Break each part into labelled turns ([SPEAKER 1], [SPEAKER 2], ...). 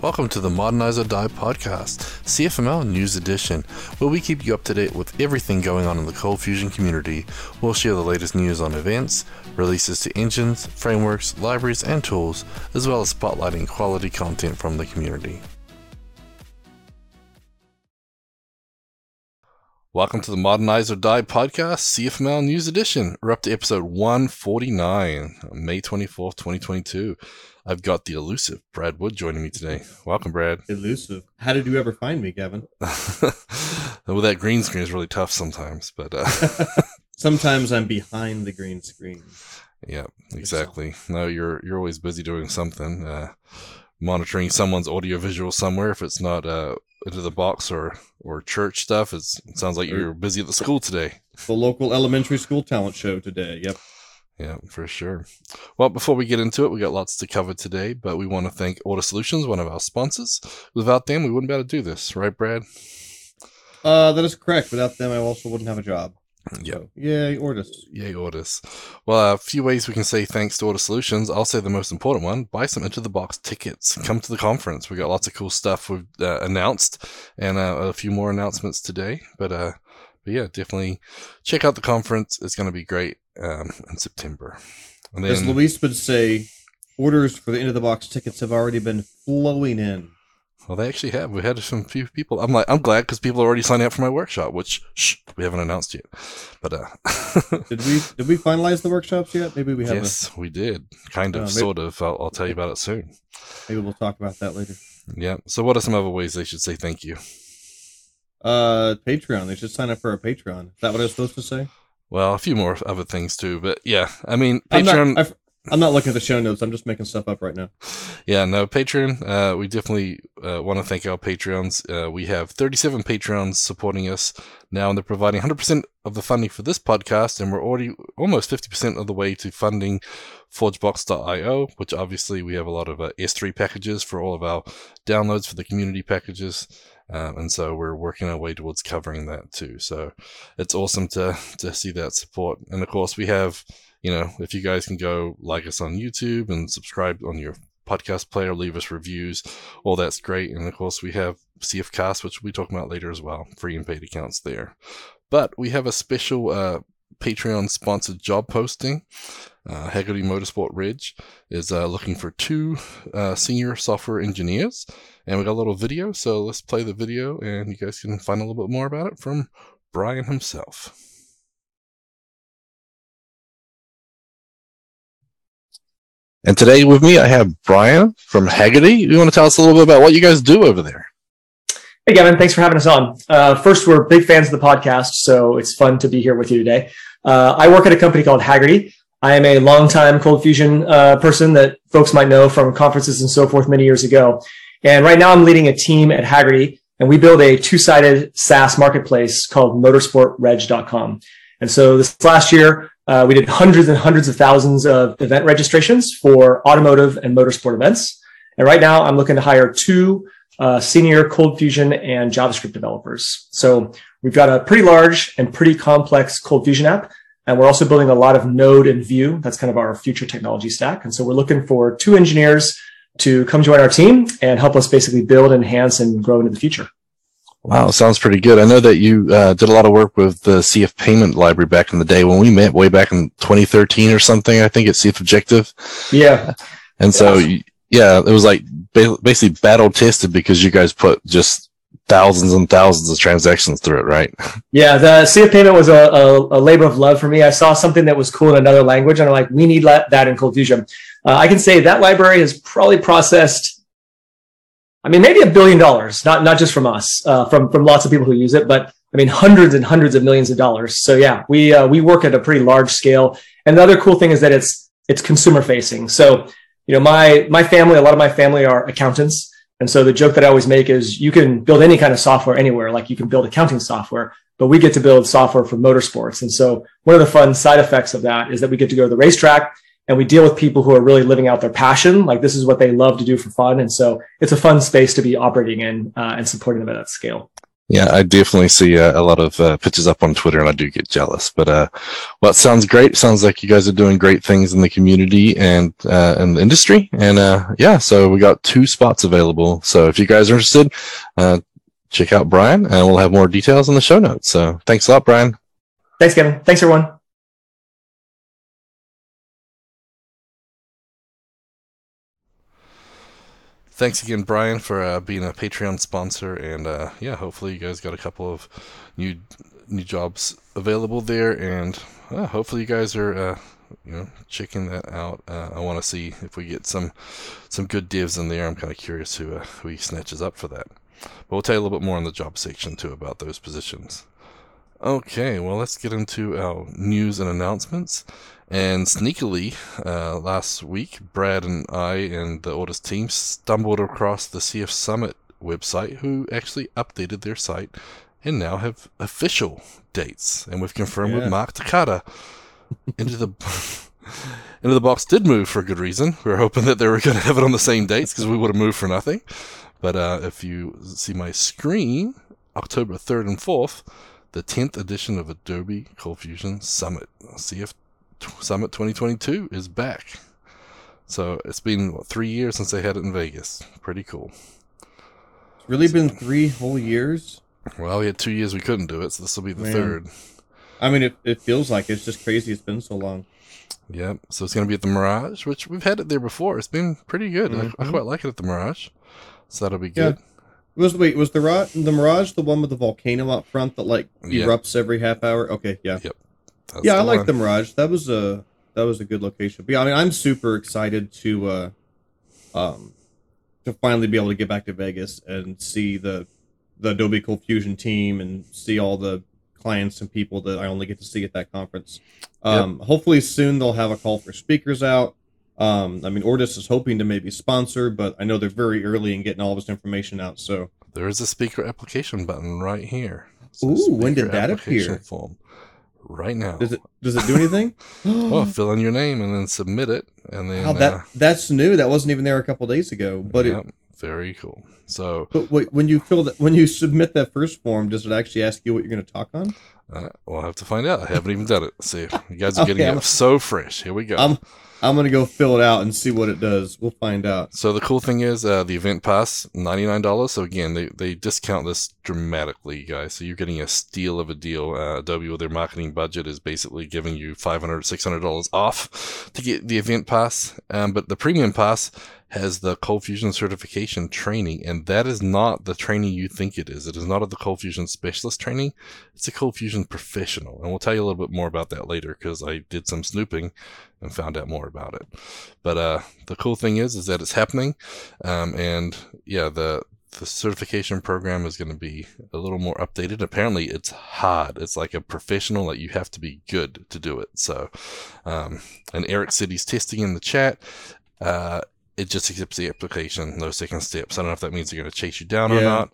[SPEAKER 1] Welcome to the Modernize or Die podcast, CFML News Edition, where we keep you up to date with everything going on in the Cold Fusion community. We'll share the latest news on events, releases to engines, frameworks, libraries, and tools, as well as spotlighting quality content from the community. Welcome to the Modernize or Die podcast, CFML News Edition. We're up to episode 149, May 24th, 2022. I've got the elusive Brad Wood joining me today. Welcome, Brad.
[SPEAKER 2] Elusive. How did you ever find me, Gavin?
[SPEAKER 1] well, that green screen is really tough sometimes, but uh...
[SPEAKER 2] sometimes I'm behind the green screen.
[SPEAKER 1] Yeah, exactly. No, you're you're always busy doing something, uh, monitoring someone's audiovisual somewhere. If it's not uh, into the box or or church stuff, it sounds like you're busy at the school today.
[SPEAKER 2] The local elementary school talent show today. Yep.
[SPEAKER 1] Yeah, for sure. Well, before we get into it, we got lots to cover today, but we want to thank Ortus Solutions, one of our sponsors. Without them, we wouldn't be able to do this, right, Brad?
[SPEAKER 2] Uh, that is correct. Without them, I also wouldn't have a job.
[SPEAKER 1] Yeah.
[SPEAKER 2] Yay, Ortus.
[SPEAKER 1] Yay, Ortus. Well, a few ways we can say thanks to Ortus Solutions. I'll say the most important one buy some Into the Box tickets. Come to the conference. We got lots of cool stuff we've uh, announced and uh, a few more announcements today. But, uh, but yeah, definitely check out the conference. It's going to be great um, in September.
[SPEAKER 2] And then, As Luis would say, orders for the Into the Box tickets have already been flowing in.
[SPEAKER 1] Well, they actually have. We had some few people. I'm like, I'm glad because people are already signing up for my workshop, which shh, we haven't announced yet. But uh,
[SPEAKER 2] did we did we finalize the workshops yet? Maybe we have.
[SPEAKER 1] Yes, we did. Kind of, uh, maybe, sort of. I'll, I'll, tell you about it soon.
[SPEAKER 2] Maybe we'll talk about that later.
[SPEAKER 1] Yeah. So, what are some other ways they should say thank you?
[SPEAKER 2] Uh, Patreon. They should sign up for a Patreon. Is that what I was supposed to say?
[SPEAKER 1] Well, a few more other things too, but yeah, I mean, Patreon.
[SPEAKER 2] Not, I'm not looking at the show notes. I'm just making stuff up right now.
[SPEAKER 1] Yeah, no, Patreon. Uh, we definitely uh, want to thank our Patreons. Uh, we have 37 Patreons supporting us now, and they're providing 100% of the funding for this podcast, and we're already almost 50% of the way to funding ForgeBox.io, which obviously we have a lot of uh, S3 packages for all of our downloads for the community packages. Um, and so we're working our way towards covering that too. So it's awesome to to see that support. And of course, we have you know if you guys can go like us on YouTube and subscribe on your podcast player, leave us reviews, all that's great. And of course, we have CFcast, which we'll be talking about later as well, free and paid accounts there. But we have a special uh, Patreon sponsored job posting. Uh, Hagerty MotorsportReg is uh, looking for two uh, senior software engineers, and we got a little video. So let's play the video, and you guys can find a little bit more about it from Brian himself. And today with me, I have Brian from Hagerty. You want to tell us a little bit about what you guys do over there?
[SPEAKER 3] Hey, Gavin, thanks for having us on. Uh, first, we're big fans of the podcast, so it's fun to be here with you today. Uh, I work at a company called Hagerty. I am a longtime Cold Fusion uh, person that folks might know from conferences and so forth many years ago. And right now I'm leading a team at Hagerty, and we build a two-sided SaaS marketplace called motorsportreg.com. And so this last year, uh, we did hundreds and hundreds of thousands of event registrations for automotive and motorsport events. And right now I'm looking to hire two uh, senior Cold Fusion and JavaScript developers. So we've got a pretty large and pretty complex Cold Fusion app. And we're also building a lot of Node and Vue. That's kind of our future technology stack. And so we're looking for two engineers to come join our team and help us basically build, enhance, and grow into the future.
[SPEAKER 1] Wow, sounds pretty good. I know that you uh, did a lot of work with the CF payment library back in the day when we met way back in 2013 or something. I think at CF Objective.
[SPEAKER 3] Yeah.
[SPEAKER 1] And so, yeah, yeah it was like basically battle tested because you guys put just thousands and thousands of transactions through it, right?
[SPEAKER 3] Yeah, the CF payment was a, a, a, labor of love for me. I saw something that was cool in another language, and I'm like, we need that in Cold Fusion. Uh, I can say that library has probably processed, I mean, maybe a billion dollars, not not just from us, uh, from from lots of people who use it, but I mean, hundreds and hundreds of millions of dollars. So yeah, we uh, we work at a pretty large scale. And the other cool thing is that it's it's consumer facing. So you know, my my family, a lot of my family are accountants, and so the joke that I always make is you can build any kind of software anywhere, like you can build accounting software, but we get to build software for motorsports. And so one of the fun side effects of that is that we get to go to the racetrack and we deal with people who are really living out their passion. Like this is what they love to do for fun. And so it's a fun space to be operating in uh, and supporting them at that scale.
[SPEAKER 1] Yeah, I definitely see uh, a lot of uh, pictures up on Twitter, and I do get jealous. But uh, well, it sounds great. Sounds like you guys are doing great things in the community and uh, in the industry. And uh, yeah, so we got two spots available. So if you guys are interested, uh, check out Brian, and we'll have more details in the show notes. So thanks a lot, Brian.
[SPEAKER 3] Thanks, Gavin. Thanks, everyone.
[SPEAKER 1] Thanks again, Brian, for uh, being a Patreon sponsor, and uh, yeah, hopefully you guys got a couple of new new jobs available there, and uh, hopefully you guys are uh, you know checking that out. Uh, I want to see if we get some some good divs in there. I'm kind of curious who uh, who he snatches up for that. But we'll tell you a little bit more in the job section too about those positions. Okay, well let's get into our news and announcements. And sneakily, uh, last week, Brad and I and the Ortus team stumbled across the CF Summit website, who actually updated their site and now have official dates. And we've confirmed
[SPEAKER 2] Yeah.
[SPEAKER 1] with Mark Takata. into the into the box did move for a good reason. We were hoping that they were going to have it on the same dates because we would have moved for nothing. But uh, if you see my screen, October 3rd and 4th, the 10th edition of Adobe Cold Fusion Summit, CF Summit 2022, is back. So it's been what, three years since they had it in Vegas. Pretty cool.
[SPEAKER 2] It's really been three whole years.
[SPEAKER 1] Well, we had two years we couldn't do it, so this will be the
[SPEAKER 2] Man.
[SPEAKER 1] third.
[SPEAKER 2] I mean, it, it feels like it's just crazy. It's been so long.
[SPEAKER 1] Yep. So it's going to be at the Mirage, which we've had it there before. It's been pretty good. I, I
[SPEAKER 2] Mhm.
[SPEAKER 1] quite like it at the Mirage. So that'll be
[SPEAKER 2] Yeah.
[SPEAKER 1] good.
[SPEAKER 2] Was wait was the the Mirage the one with the volcano out front that like
[SPEAKER 1] Yeah.
[SPEAKER 2] erupts every half hour? Okay, yeah,
[SPEAKER 1] That's
[SPEAKER 2] yeah. I like the Mirage. That was a that was a good location. But yeah, I mean, I'm super excited to uh, um, to finally be able to get back to Vegas and see the the Adobe Cold Fusion team and see all the clients and people that I only get to see at that conference. Um, Hopefully soon they'll have a call for speakers out. Um, I mean, Ortus is hoping to maybe sponsor, but I know they're very early in getting all this information out. So
[SPEAKER 1] There is a speaker application button right here.
[SPEAKER 2] Ooh, when did that appear?
[SPEAKER 1] Form. Right now.
[SPEAKER 2] does it does it do anything?
[SPEAKER 1] Well, fill in your name and then submit it, and then
[SPEAKER 2] How that
[SPEAKER 1] uh,
[SPEAKER 2] that's new. That wasn't even there a couple days ago. But
[SPEAKER 1] yep,
[SPEAKER 2] it
[SPEAKER 1] very cool. So
[SPEAKER 2] but wait, when you fill that when you submit that first form, does it actually ask you what you're going to talk on?
[SPEAKER 1] uh, we'll have to find out. I haven't even done it. See, you guys are getting
[SPEAKER 2] Okay,
[SPEAKER 1] it
[SPEAKER 2] I'm-
[SPEAKER 1] so fresh. Here we go.
[SPEAKER 2] I'm I'm to go fill it out and see what it does. We'll find out.
[SPEAKER 1] So the cool thing is uh, the event pass, ninety nine dollars. So again, they, they discount this dramatically, guys. So you're getting a steal of a deal. Uh, with their marketing budget is basically giving you 500 600 dollars off to get the event pass. Um, but the premium pass has the Cold Fusion certification training, and that is not the training you think it is. It is not the Cold Fusion specialist training. It's a Cold Fusion professional, and we'll tell you a little bit more about that later because I did some snooping and found out more about it. But uh, the cool thing is, is that it's happening, um, and yeah, the the certification program is going to be a little more updated. Apparently, it's hard. It's like a professional; like you have to be good to do it. So, um, and Eric City's testing in the chat. Uh, it just accepts the application, no second steps. I don't know if that means they're going to chase you down or not.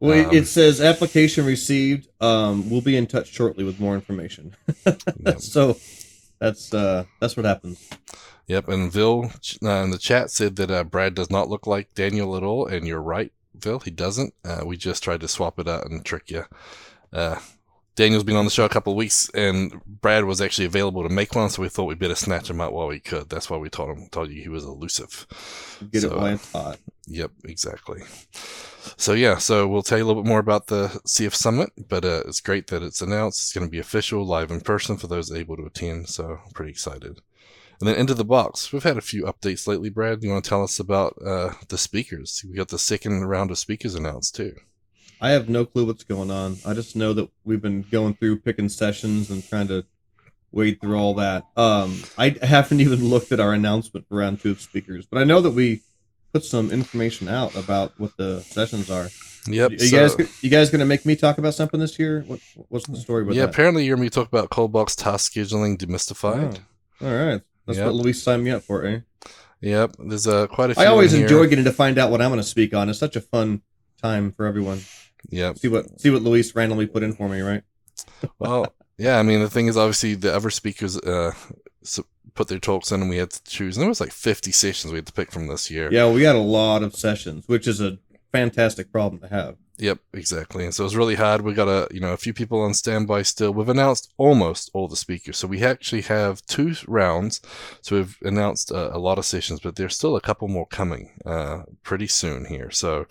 [SPEAKER 2] Well, it-
[SPEAKER 1] Um,
[SPEAKER 2] it says application received. Um, we'll be in touch shortly with more information.
[SPEAKER 1] Yep.
[SPEAKER 2] so that's uh that's what happens.
[SPEAKER 1] Yep, and Vil uh, in the chat said that uh, Brad does not look like Daniel at all, and you're right, Vil. He doesn't. Uh, we just tried to swap it out and trick you. Daniel's been on the show a couple of weeks, and Brad was actually available to make one, so we thought we'd better snatch him out while we could. That's why we told him, told you he was elusive.
[SPEAKER 2] Get
[SPEAKER 1] So,
[SPEAKER 2] it while hot.
[SPEAKER 1] Yep, exactly. So yeah, so we'll tell you a little bit more about the CF Summit, but uh, it's great that it's announced. It's going to be official, live in person for those able to attend. So I'm pretty excited. And then into the box, we've had a few updates lately. Brad, you want to tell us about uh, the speakers? We got the second round of speakers announced too.
[SPEAKER 2] I have no clue what's going on. I just know that we've been going through picking sessions and trying to wade through all that. Um, I haven't even looked at our announcement for round two of speakers, but I know that we put some information out about what the sessions are.
[SPEAKER 1] Yep.
[SPEAKER 2] you
[SPEAKER 1] so-
[SPEAKER 2] guys, you guys gonna make me talk about something this year? What, what's the story with
[SPEAKER 1] yeah,
[SPEAKER 2] that?
[SPEAKER 1] apparently you're going to talk about cold box task scheduling demystified.
[SPEAKER 2] Oh, all right, that's
[SPEAKER 1] Yep.
[SPEAKER 2] what Luis signed me up for. Eh?
[SPEAKER 1] Yep. There's uh, quite a few.
[SPEAKER 2] I always enjoy getting to find out what I'm going to speak on. It's such a fun time for everyone.
[SPEAKER 1] Yep.
[SPEAKER 2] See what see what Luis randomly put in for me, right?
[SPEAKER 1] well, yeah. I mean, the thing is, obviously, the other speakers uh, put their talks in, and we had to choose. And there was like 50 sessions we had to pick from this year.
[SPEAKER 2] Yeah, we had a lot of sessions, which is a fantastic problem to have.
[SPEAKER 1] Yep, exactly. And so it's really hard. We got a you know a few people on standby still. We've announced almost all the speakers, so we actually have two rounds. So we've announced a, a lot of sessions, but there's still a couple more coming uh, pretty soon here. So,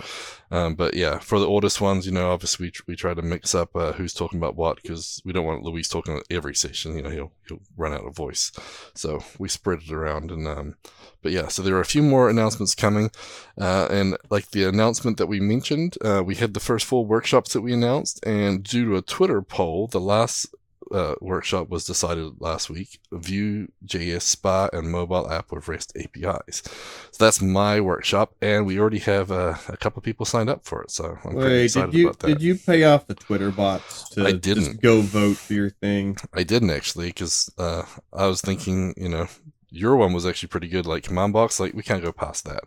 [SPEAKER 1] um, but yeah, for the oldest ones, you know, obviously we, we try to mix up uh, who's talking about what because we don't want Luis talking at every session. You know, he'll he'll run out of voice. So we spread it around and. Um, but yeah, so there are a few more announcements coming, uh, and like the announcement that we mentioned, uh, we had the first four workshops that we announced, and due to a Twitter poll, the last uh, workshop was decided last week. Vue.js Spa and mobile app with REST APIs. So that's my workshop, and we already have uh, a couple people signed up for it. So I'm pretty excited
[SPEAKER 2] did you
[SPEAKER 1] about that.
[SPEAKER 2] did you pay off the Twitter bots to
[SPEAKER 1] I didn't.
[SPEAKER 2] go vote for your thing?
[SPEAKER 1] I didn't actually, because uh, I was thinking, you know, your one was actually pretty good. Like command box, like we can't go past that.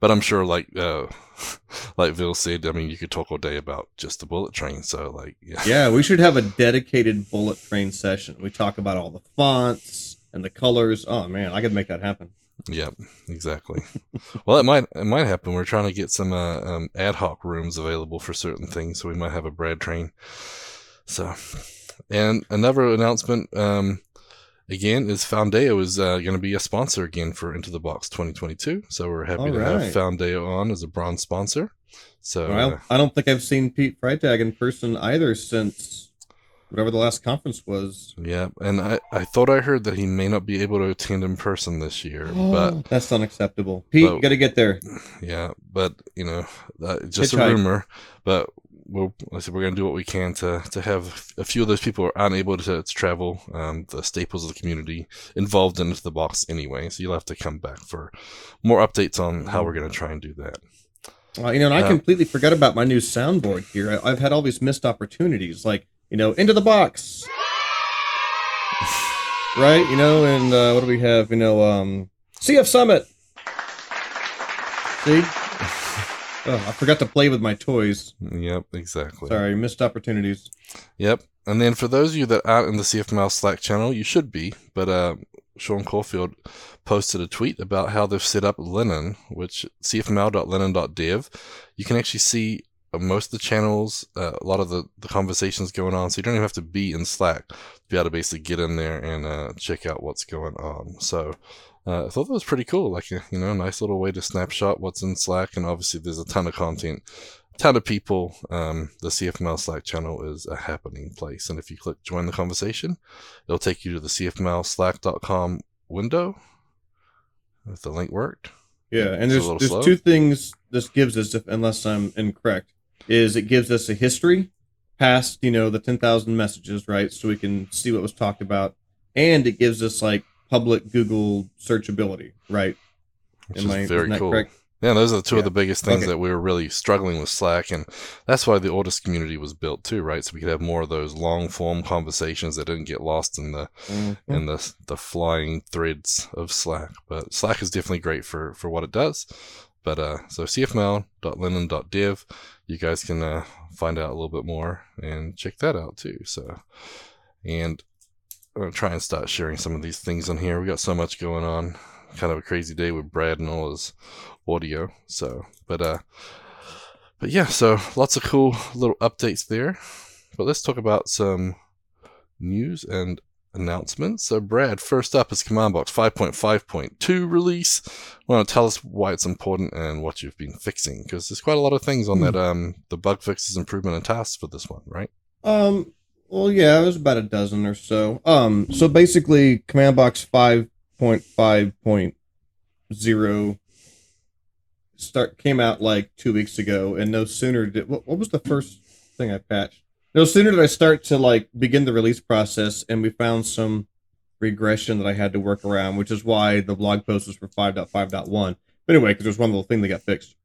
[SPEAKER 1] But I'm sure, like, uh, like Vil said, I mean, you could talk all day about just the bullet train. So, like, yeah,
[SPEAKER 2] Yeah, we should have a dedicated bullet train session. We talk about all the fonts and the colors. Oh man, I could make that happen.
[SPEAKER 1] Yep, exactly. well, it might it might happen. We're trying to get some uh, um, ad hoc rooms available for certain things, so we might have a Brad train. So, and another announcement. Um, again, is Foundeo is uh, going to be a sponsor again for Into the Box 2022. So we're happy
[SPEAKER 2] All
[SPEAKER 1] to
[SPEAKER 2] right.
[SPEAKER 1] have Foundeo on as a bronze sponsor. So
[SPEAKER 2] Well,
[SPEAKER 1] uh,
[SPEAKER 2] I don't think I've seen Pete Freitag in person either since whatever the last conference was.
[SPEAKER 1] yeah, and I, I thought I heard that he may not be able to attend in person this year, but
[SPEAKER 2] that's unacceptable. Pete,
[SPEAKER 1] But-
[SPEAKER 2] you got to get there.
[SPEAKER 1] Yeah, but you know, uh, just a rumor. But we'll, like I said, we're gonna do what we can to to have a few of those people who are unable to, to travel, um, the staples of the community, involved into the box anyway. So you'll have to come back for more updates on how we're gonna try and do that.
[SPEAKER 2] Uh, you know, and I
[SPEAKER 1] Uh,
[SPEAKER 2] completely forgot about my new soundboard here. I, I've had all these missed opportunities, like you know, into the box, right? You know, and uh, what do we have? You know, um, CF Summit. See, oh, I forgot to play with my toys.
[SPEAKER 1] Yep, exactly.
[SPEAKER 2] Sorry, missed opportunities.
[SPEAKER 1] Yep. And then for those of you that aren't in the CFML Slack channel, you should be. But uh, Sean Corfield posted a tweet about how they've set up Linen, which cfml.linen.dev. You can actually see uh, most of the channels, uh, a lot of the, the conversations going on. So you don't even have to be in Slack to be able to basically get in there and uh, check out what's going on. So uh, I thought that was pretty cool. Like, you know, a nice little way to snapshot what's in Slack. And obviously, there's a ton of content ton of people. Um, the CFML Slack channel is a happening place. And if you click join the conversation, it'll take you to the CFMLSlack.com window. If the link worked.
[SPEAKER 2] Yeah, and
[SPEAKER 1] It's
[SPEAKER 2] there's there's two things this gives us, if, unless I'm incorrect, is it gives us a history past you know the ten thousand messages, right? So we can see what was talked about, and it gives us like public Google searchability, right?
[SPEAKER 1] Which
[SPEAKER 2] Am
[SPEAKER 1] is
[SPEAKER 2] I-
[SPEAKER 1] very cool.
[SPEAKER 2] correct?
[SPEAKER 1] Yeah, those are the two of the biggest things
[SPEAKER 2] Okay.
[SPEAKER 1] that we were really struggling with Slack, and that's why the oldest community was built too, right? So we could have more of those long form conversations that didn't get lost in the
[SPEAKER 2] Mhm.
[SPEAKER 1] in the the flying threads of Slack. But Slack is definitely great for for what it does. But uh, so cfml.linen.dev, you guys can uh, find out a little bit more and check that out too. So, and I'm gonna try and start sharing some of these things on here. We got so much going on. Kind of a crazy day with Brad and all his audio. So, but uh, but yeah, so lots of cool little updates there. But let's talk about some news and announcements. So, Brad, first up is Command Box 5.5.2 release. Want to tell us why it's important and what you've been fixing? Because there's quite a lot of things on that. Um, the bug fixes, improvement, and tasks for this one, right?
[SPEAKER 2] Um. Well, yeah, it was about a dozen or so. Um. So basically, Command Box five point five point zero start came out like two weeks ago, and no sooner did what, what was the first thing I patched? No sooner did I start to like begin the release process, and we found some regression that I had to work around, which is why the blog post was for 5.5.1. But anyway, because there's one little thing that got fixed.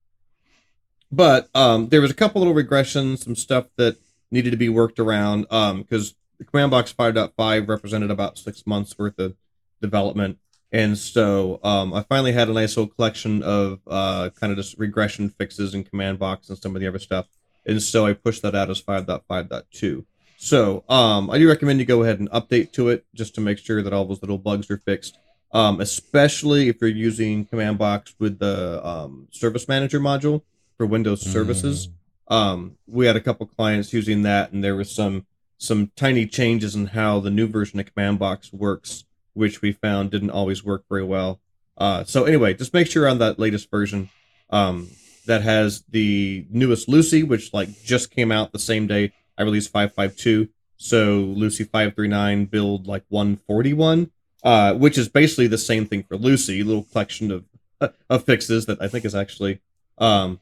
[SPEAKER 2] But um, there was a couple little regressions, some stuff that needed to be worked around um because the command box 5.5 represented about six months worth of development. And so um i finally had a nice little collection of uh kind of just regression fixes in command box and some of the other stuff. And so i pushed that out as 5.5.2 so um i do recommend you go ahead and update to it just to make sure that all those little bugs are fixed. Um especially if you're using command box with the um service manager module for windows services um, we had a couple clients using that, and there was some some tiny changes in how the new version of Command Box works, which we found didn't always work very well. Uh, so anyway, just make sure on that latest version um, that has the newest Lucee, which like just came out the same day I released 552. So Lucee 539 build like 141, uh, which is basically the same thing for Lucee, little collection of of fixes that I think is actually um,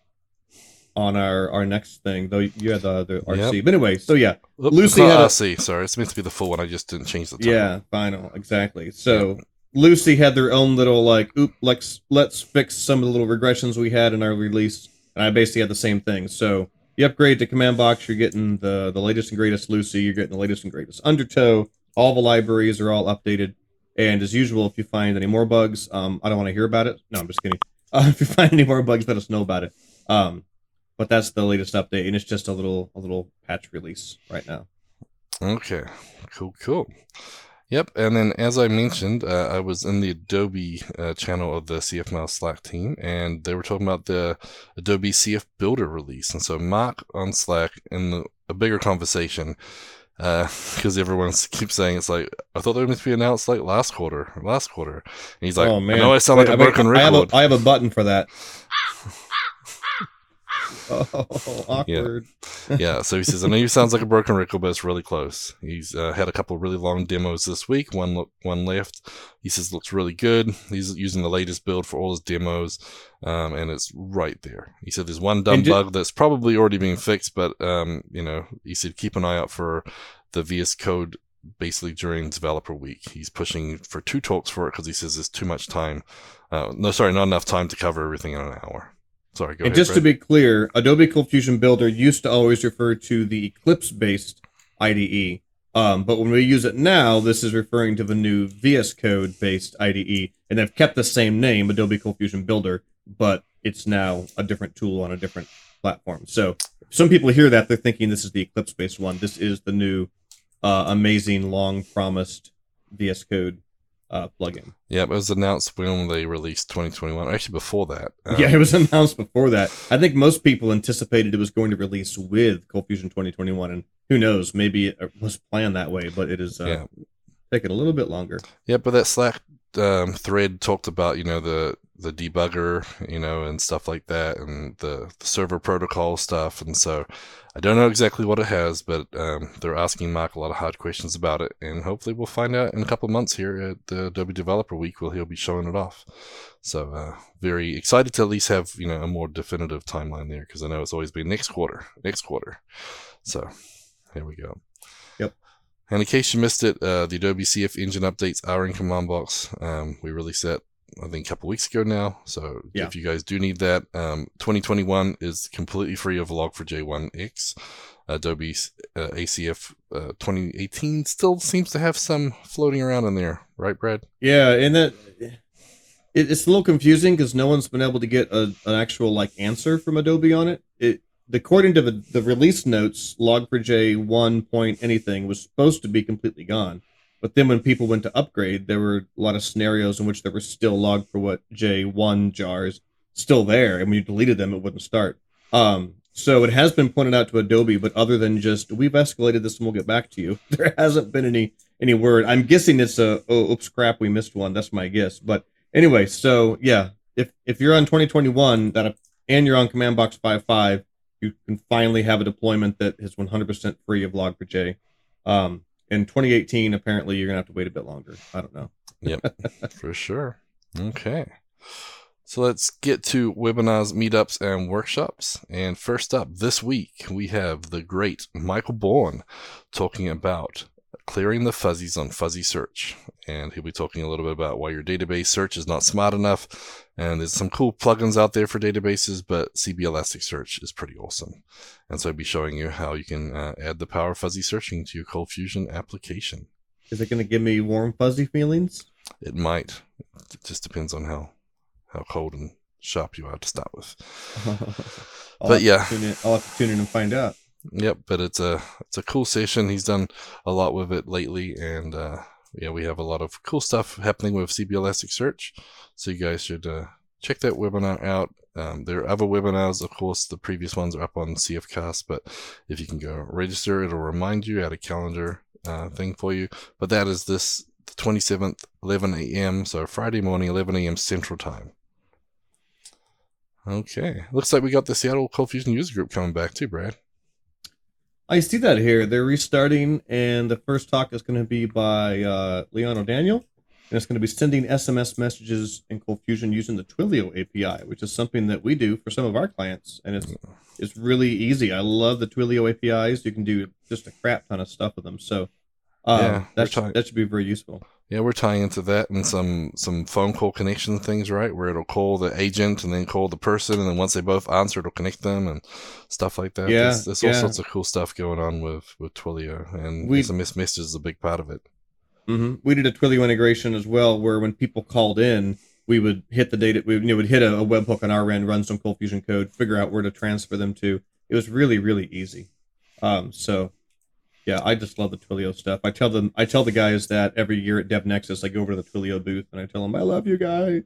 [SPEAKER 2] on our our next thing. Though you had the the RC,
[SPEAKER 1] Yep.
[SPEAKER 2] but anyway, so yeah,
[SPEAKER 1] Oop, Lucee
[SPEAKER 2] had a-
[SPEAKER 1] RC, sorry. It's meant to be the full one. I just didn't change the title.
[SPEAKER 2] yeah, final exactly. So Lucee had their own little like, oop, let's let's fix some of the little regressions we had in our release, and I basically had the same thing. So you upgrade to command box, you're getting the the latest and greatest Lucee, you're getting the latest and greatest Undertow. All the libraries are all updated, and as usual, if you find any more bugs, um, I don't want to hear about it. No, I'm just kidding. Uh, if you find any more bugs, let us know about it. Um, but that's the latest update, and it's just a little a little patch release right now.
[SPEAKER 1] Okay, cool, cool. Yep, and then as I mentioned, uh, I was in the Adobe uh, channel of the CFML Slack team, and they were talking about the Adobe CF Builder release. And so Mark on Slack in the, a bigger conversation, because everyone keeps saying it's like I thought they were meant to be announced like last quarter, last quarter. And he's like,
[SPEAKER 2] oh man,
[SPEAKER 1] I know I sound like
[SPEAKER 2] Wait,
[SPEAKER 1] a broken
[SPEAKER 2] I have
[SPEAKER 1] record.
[SPEAKER 2] I have a button for that. oh, awkward.
[SPEAKER 1] yeah, so he says, I know you sounds like a broken record, but it's really close. He's uh, had a couple of really long demos this week. One lo- one left. He says looks really good. He's using the latest build for all his demos, um, and it's right there. He said there's one dumb
[SPEAKER 2] ju-
[SPEAKER 1] bug that's probably already being fixed, but um, you know, he said keep an eye out for the VS Code. Basically, during developer week, he's pushing for two talks for it because he says there's too much time. Uh, no, sorry, not enough time to cover everything in an hour. Sorry, go
[SPEAKER 2] and
[SPEAKER 1] ahead.
[SPEAKER 2] just to be clear, Adobe Cold Fusion Builder used to always refer to the Eclipse-based IDE, um, but when we use it now, this is referring to the new VS Code-based IDE, and they've kept the same name, Adobe Cold Fusion Builder, but it's now a different tool on a different platform. So some people hear that they're thinking this is the Eclipse-based one. This is the new, uh, amazing, long-promised VS Code uh, plugin.
[SPEAKER 1] Yeah, it was announced when they released 2021. Actually, before that. Um,
[SPEAKER 2] yeah, it was announced before that. I think most people anticipated it was going to release with Cold Fusion 2021, and who knows, maybe it was planned that way, but it is uh,
[SPEAKER 1] Yeah.
[SPEAKER 2] taking a little bit longer.
[SPEAKER 1] Yeah, but that Slack um, thread talked about you know the the debugger, you know, and stuff like that, and the, the server protocol stuff. And so, I don't know exactly what it has, but um, they're asking Mark a lot of hard questions about it, and hopefully we'll find out in a couple months here at the Adobe Developer Week where he'll be showing it off. So, uh, very excited to at least have you know a more definitive timeline there because I know it's always been next quarter, next quarter. So, here we go.
[SPEAKER 2] Yep.
[SPEAKER 1] And in case you missed it, uh, the Adobe CF Engine updates are in Command Box. Um, we released that, I think, a couple weeks ago now. So
[SPEAKER 2] Yeah.
[SPEAKER 1] if you guys do need that, um, 2021 is completely free of Log4j1x. Adobe uh, ACF uh, 2018 still seems to have some floating around in there, right, Brad?
[SPEAKER 2] Yeah, and that it, it's a little confusing because no one's been able to get a, an actual like answer from Adobe on it. It according to the, the release notes, Log4j one point anything was supposed to be completely gone. But then when people went to upgrade, there were a lot of scenarios in which there were still log for what J1 jars still there, and when you deleted them, it wouldn't start. Um, so it has been pointed out to Adobe, but other than just we've escalated this and we'll get back to you, there hasn't been any any word. I'm guessing it's a oh oops crap we missed one. That's my guess. But anyway, so yeah, if if you're on 2021 that and you're on Command Box 5.5, you can finally have a deployment that is 100% free of Log4j. Um, in 2018, apparently you're gonna have to wait a bit longer. I don't know.
[SPEAKER 1] Yep, for sure. Okay. So let's get to webinars, meetups, and workshops. And first up this week, we have the great Michael Born talking about clearing the fuzzies on fuzzy search. And he'll be talking a little bit about why your database search is not smart enough. And there's some cool plugins out there for databases, but CB Elasticsearch is pretty awesome. And so I'll be showing you how you can uh, add the power of fuzzy searching to your Cold Fusion application.
[SPEAKER 2] Is it gonna give me warm fuzzy feelings?
[SPEAKER 1] It might. It just depends on how how cold and sharp you are to start with. But yeah.
[SPEAKER 2] I'll have to tune in and find out.
[SPEAKER 1] Yep, but it's a it's a cool session. He's done a lot with it lately, and uh, yeah, we have a lot of cool stuff happening with CB Elasticsearch. So you guys should uh, check that webinar out. Um, there are other webinars, of course. The previous ones are up on CFcast, but if you can go register, it'll remind you, add a calendar uh, thing for you. But that is this the 27th, 11 a.m. So Friday morning, 11 a.m. Central Time. Okay, looks like we got the Seattle Cold Fusion user group coming back too, Brad.
[SPEAKER 2] I see that here. They're restarting, and the first talk is going to be by uh, Leon O'Daniel, and it's going to be sending SMS messages in Cold Fusion using the Twilio API, which is something that we do for some of our clients, and it's it's really easy. I love the Twilio APIs. You can do just a crap ton of stuff with them. So, um,
[SPEAKER 1] Yeah,
[SPEAKER 2] that should, that should be very useful.
[SPEAKER 1] Yeah, we're tying into that and some some phone call connection things, right? Where it'll call the agent and then call the person, and then once they both answer, it'll connect them and stuff like that.
[SPEAKER 2] Yeah,
[SPEAKER 1] there's, there's all
[SPEAKER 2] yeah.
[SPEAKER 1] sorts of cool stuff going on with with Twilio, and
[SPEAKER 2] We-
[SPEAKER 1] SMS message is a big part of it.
[SPEAKER 2] hmm We did a Twilio integration as well, where when people called in, we would hit the data. We you know, would hit a, a webhook on our end, run some Cold Fusion code, figure out where to transfer them to. It was really really easy. Um, so yeah, I just love the Twilio stuff. I tell them, I tell the guys that every year at Dev Nexus, I go over to the Twilio booth and I tell them, I love you guys.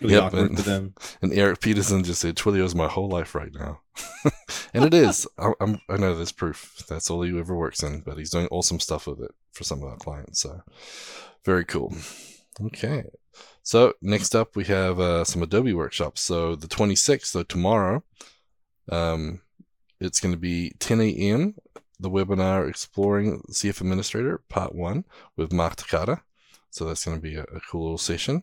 [SPEAKER 2] Really
[SPEAKER 1] Yep,
[SPEAKER 2] awkward
[SPEAKER 1] and-
[SPEAKER 2] for them.
[SPEAKER 1] And Eric Peterson just said Twilio is my whole life right now, and it is. I, I'm I know there's proof. That's all he ever works in, but he's doing awesome stuff with it for some of our clients. So very cool. Okay. So next up we have uh, some Adobe workshops. So the 26th, so tomorrow, um, it's going to be 10 a.m. The webinar exploring CF Administrator Part One with Mark Takata. So that's going to be a, a cool little session.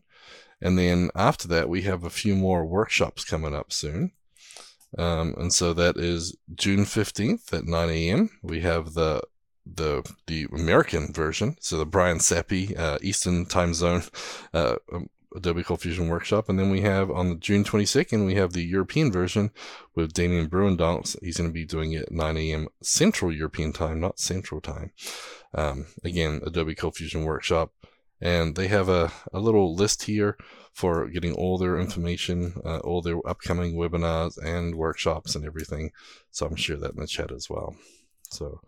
[SPEAKER 1] And then after that, we have a few more workshops coming up soon. Um, and so that is June 15th at 9 a.m. We have the the the American version, so the Brian Sappey uh, Eastern Time Zone uh, um, Adobe Cold Fusion workshop, and then we have on the June 22nd we have the European version with Damien Bruyndonckx. He's going to be doing it at 9 a.m. Central European time, not Central time. Um, again, Adobe Cold Fusion workshop, and they have a, a little list here for getting all their information, uh, all their upcoming webinars and workshops and everything. So I'm sure that in the chat as well. So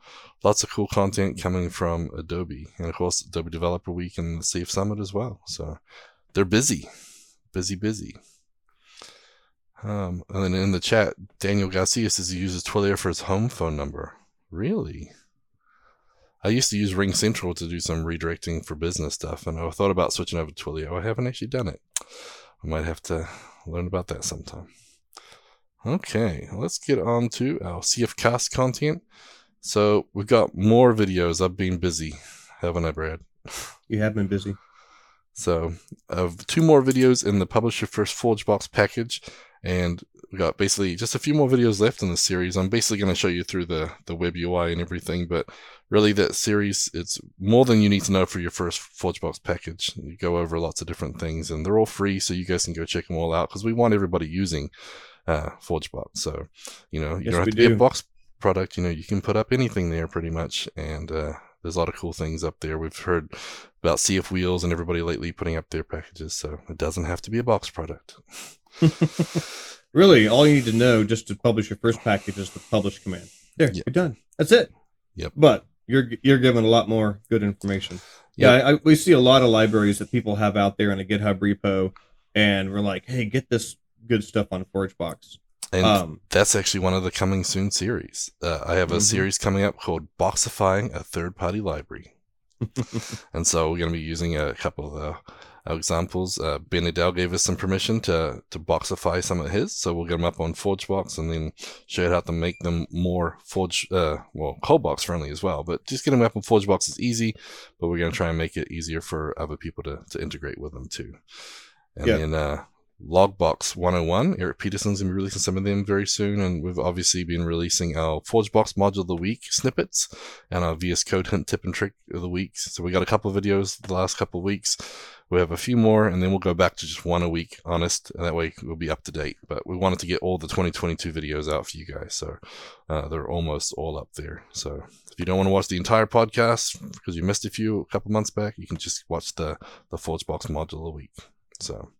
[SPEAKER 1] lots of cool content coming from Adobe, and of course Adobe Developer Week and the CF Summit as well. So they're busy, busy, busy. Um, and then in the chat, Daniel Garcia says he uses Twilio for his home phone number. Really? I used to use Ring Central to do some redirecting for business stuff, and I thought about switching over to Twilio. I haven't actually done it. I might have to learn about that sometime. Okay, let's get on to our CF Cast content. So we've got more videos. I've been busy, haven't I, Brad?
[SPEAKER 2] You have been busy.
[SPEAKER 1] So of two more videos in the Publish Your First ForgeBox package, and we got basically just a few more videos left in the series. I'm basically going to show you through the the web UI and everything, but really that series it's more than you need to know for your first ForgeBox package. You go over lots of different things, and they're all free, so you guys can go check them all out because we want everybody using uh, ForgeBox. So you know you
[SPEAKER 2] Yes,
[SPEAKER 1] don't have to be a box product. You know you can put up anything there pretty much, and uh, there's a lot of cool things up there. We've heard about CF Wheels and everybody lately putting up their packages, so it doesn't have to be a box product.
[SPEAKER 2] really, all you need to know just to publish your first package is the publish command. There,
[SPEAKER 1] Yep.
[SPEAKER 2] you're done. That's it.
[SPEAKER 1] Yep.
[SPEAKER 2] But you're you're given a lot more good information. Yeah, I, I, we see a lot of libraries that people have out there in a GitHub repo, and we're like, hey, get this good stuff on ForgeBox.
[SPEAKER 1] And
[SPEAKER 2] Um,
[SPEAKER 1] that's actually one of the coming soon series. Uh, I have a
[SPEAKER 2] Mhm.
[SPEAKER 1] series coming up called Boxifying a Third Party Library. and so we're going to be using a couple of the examples. Uh, Ben Nadel gave us some permission to, to boxify some of his, so we'll get them up on ForgeBox and then show you how to make them more Forge, uh, well, Coldbox friendly as well. But just getting them up on ForgeBox is easy, but we're going to try and make it easier for other people to, to integrate with them too. And
[SPEAKER 2] Yeah.
[SPEAKER 1] then uh, Logbox 101, Eric Peterson's going to be releasing some of them very soon, and we've obviously been releasing our ForgeBox module of the week snippets and our VS Code hint tip and trick of the week. So we got a couple of videos the last couple of weeks. We have a few more, and then we'll go back to just one a week, honest, and that way we'll be up to date. But we wanted to get all the 2022 videos out for you guys, so uh, they're almost all up there. So if you don't want to watch the entire podcast because you missed a few a couple months back, you can just watch the the ForgeBox module of the week. So.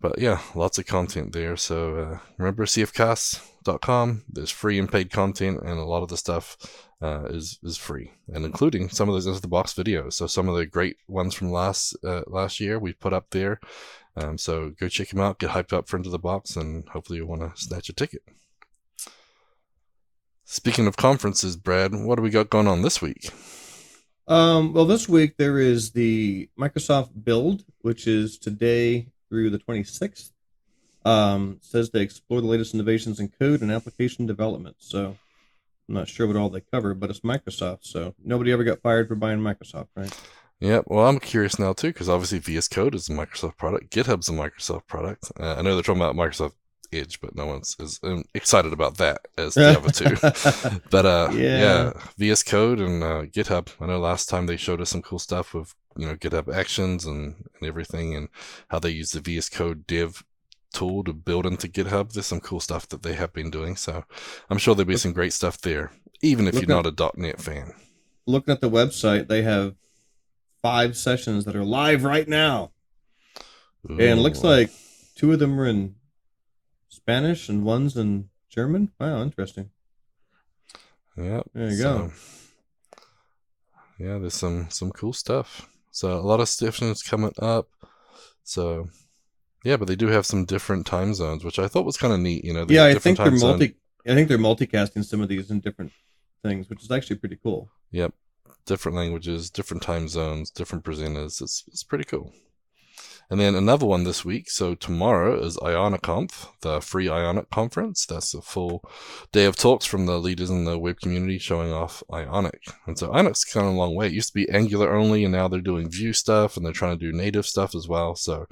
[SPEAKER 1] But yeah, lots of content there. So uh, remember cfcast.com. There's free and paid content, and a lot of the stuff uh, is is free, and including some of those into the box videos. So some of the great ones from last uh, last year we put up there. Um, so go check them out, get hyped up for Into the Box, and hopefully you want to snatch a ticket. Speaking of conferences, Brad, what do we got going on this week?
[SPEAKER 2] Um, well, this week there is the Microsoft Build, which is today through the 26th. Um, says they explore the latest innovations in code and application development. So I'm not sure what all they cover, but it's Microsoft. So nobody ever got fired for buying Microsoft, right?
[SPEAKER 1] Yeah, well, I'm curious now too, because obviously VS Code is a Microsoft product. GitHub's a Microsoft product. Uh, I know they're talking about Microsoft Edge, but no one's as um, excited about that as the other two. but uh, yeah. yeah. VS Code and uh, GitHub. I know last time they showed us some cool stuff with you know GitHub Actions and, and everything, and how they use the VS Code Dev tool to build into GitHub. There's some cool stuff that they have been doing, so I'm sure there'll be some great stuff there, even if you're not a .NET fan.
[SPEAKER 2] Looking at the website, they have five sessions that are live right now, Ooh. and looks like two of them are in Spanish and one's in German. Wow, interesting.
[SPEAKER 1] Yep.
[SPEAKER 2] There you so, go.
[SPEAKER 1] Yeah, there's some some cool stuff. So a lot of stiffness coming up. So yeah, but they do have some different time zones, which I thought was kind of neat. You know,
[SPEAKER 2] yeah, I think they're multi. Zone. I think they're multicasting some of these in different things, which is actually pretty cool.
[SPEAKER 1] Yep, different languages, different time zones, different presenters. It's it's pretty cool. And then another one this week. So tomorrow is IonicConf, the free Ionic conference. That's a full day of talks from the leaders in the web community showing off Ionic. And so Ionic's come a long way. It used to be Angular only, and now they're doing Vue stuff, and they're trying to do native stuff as well. So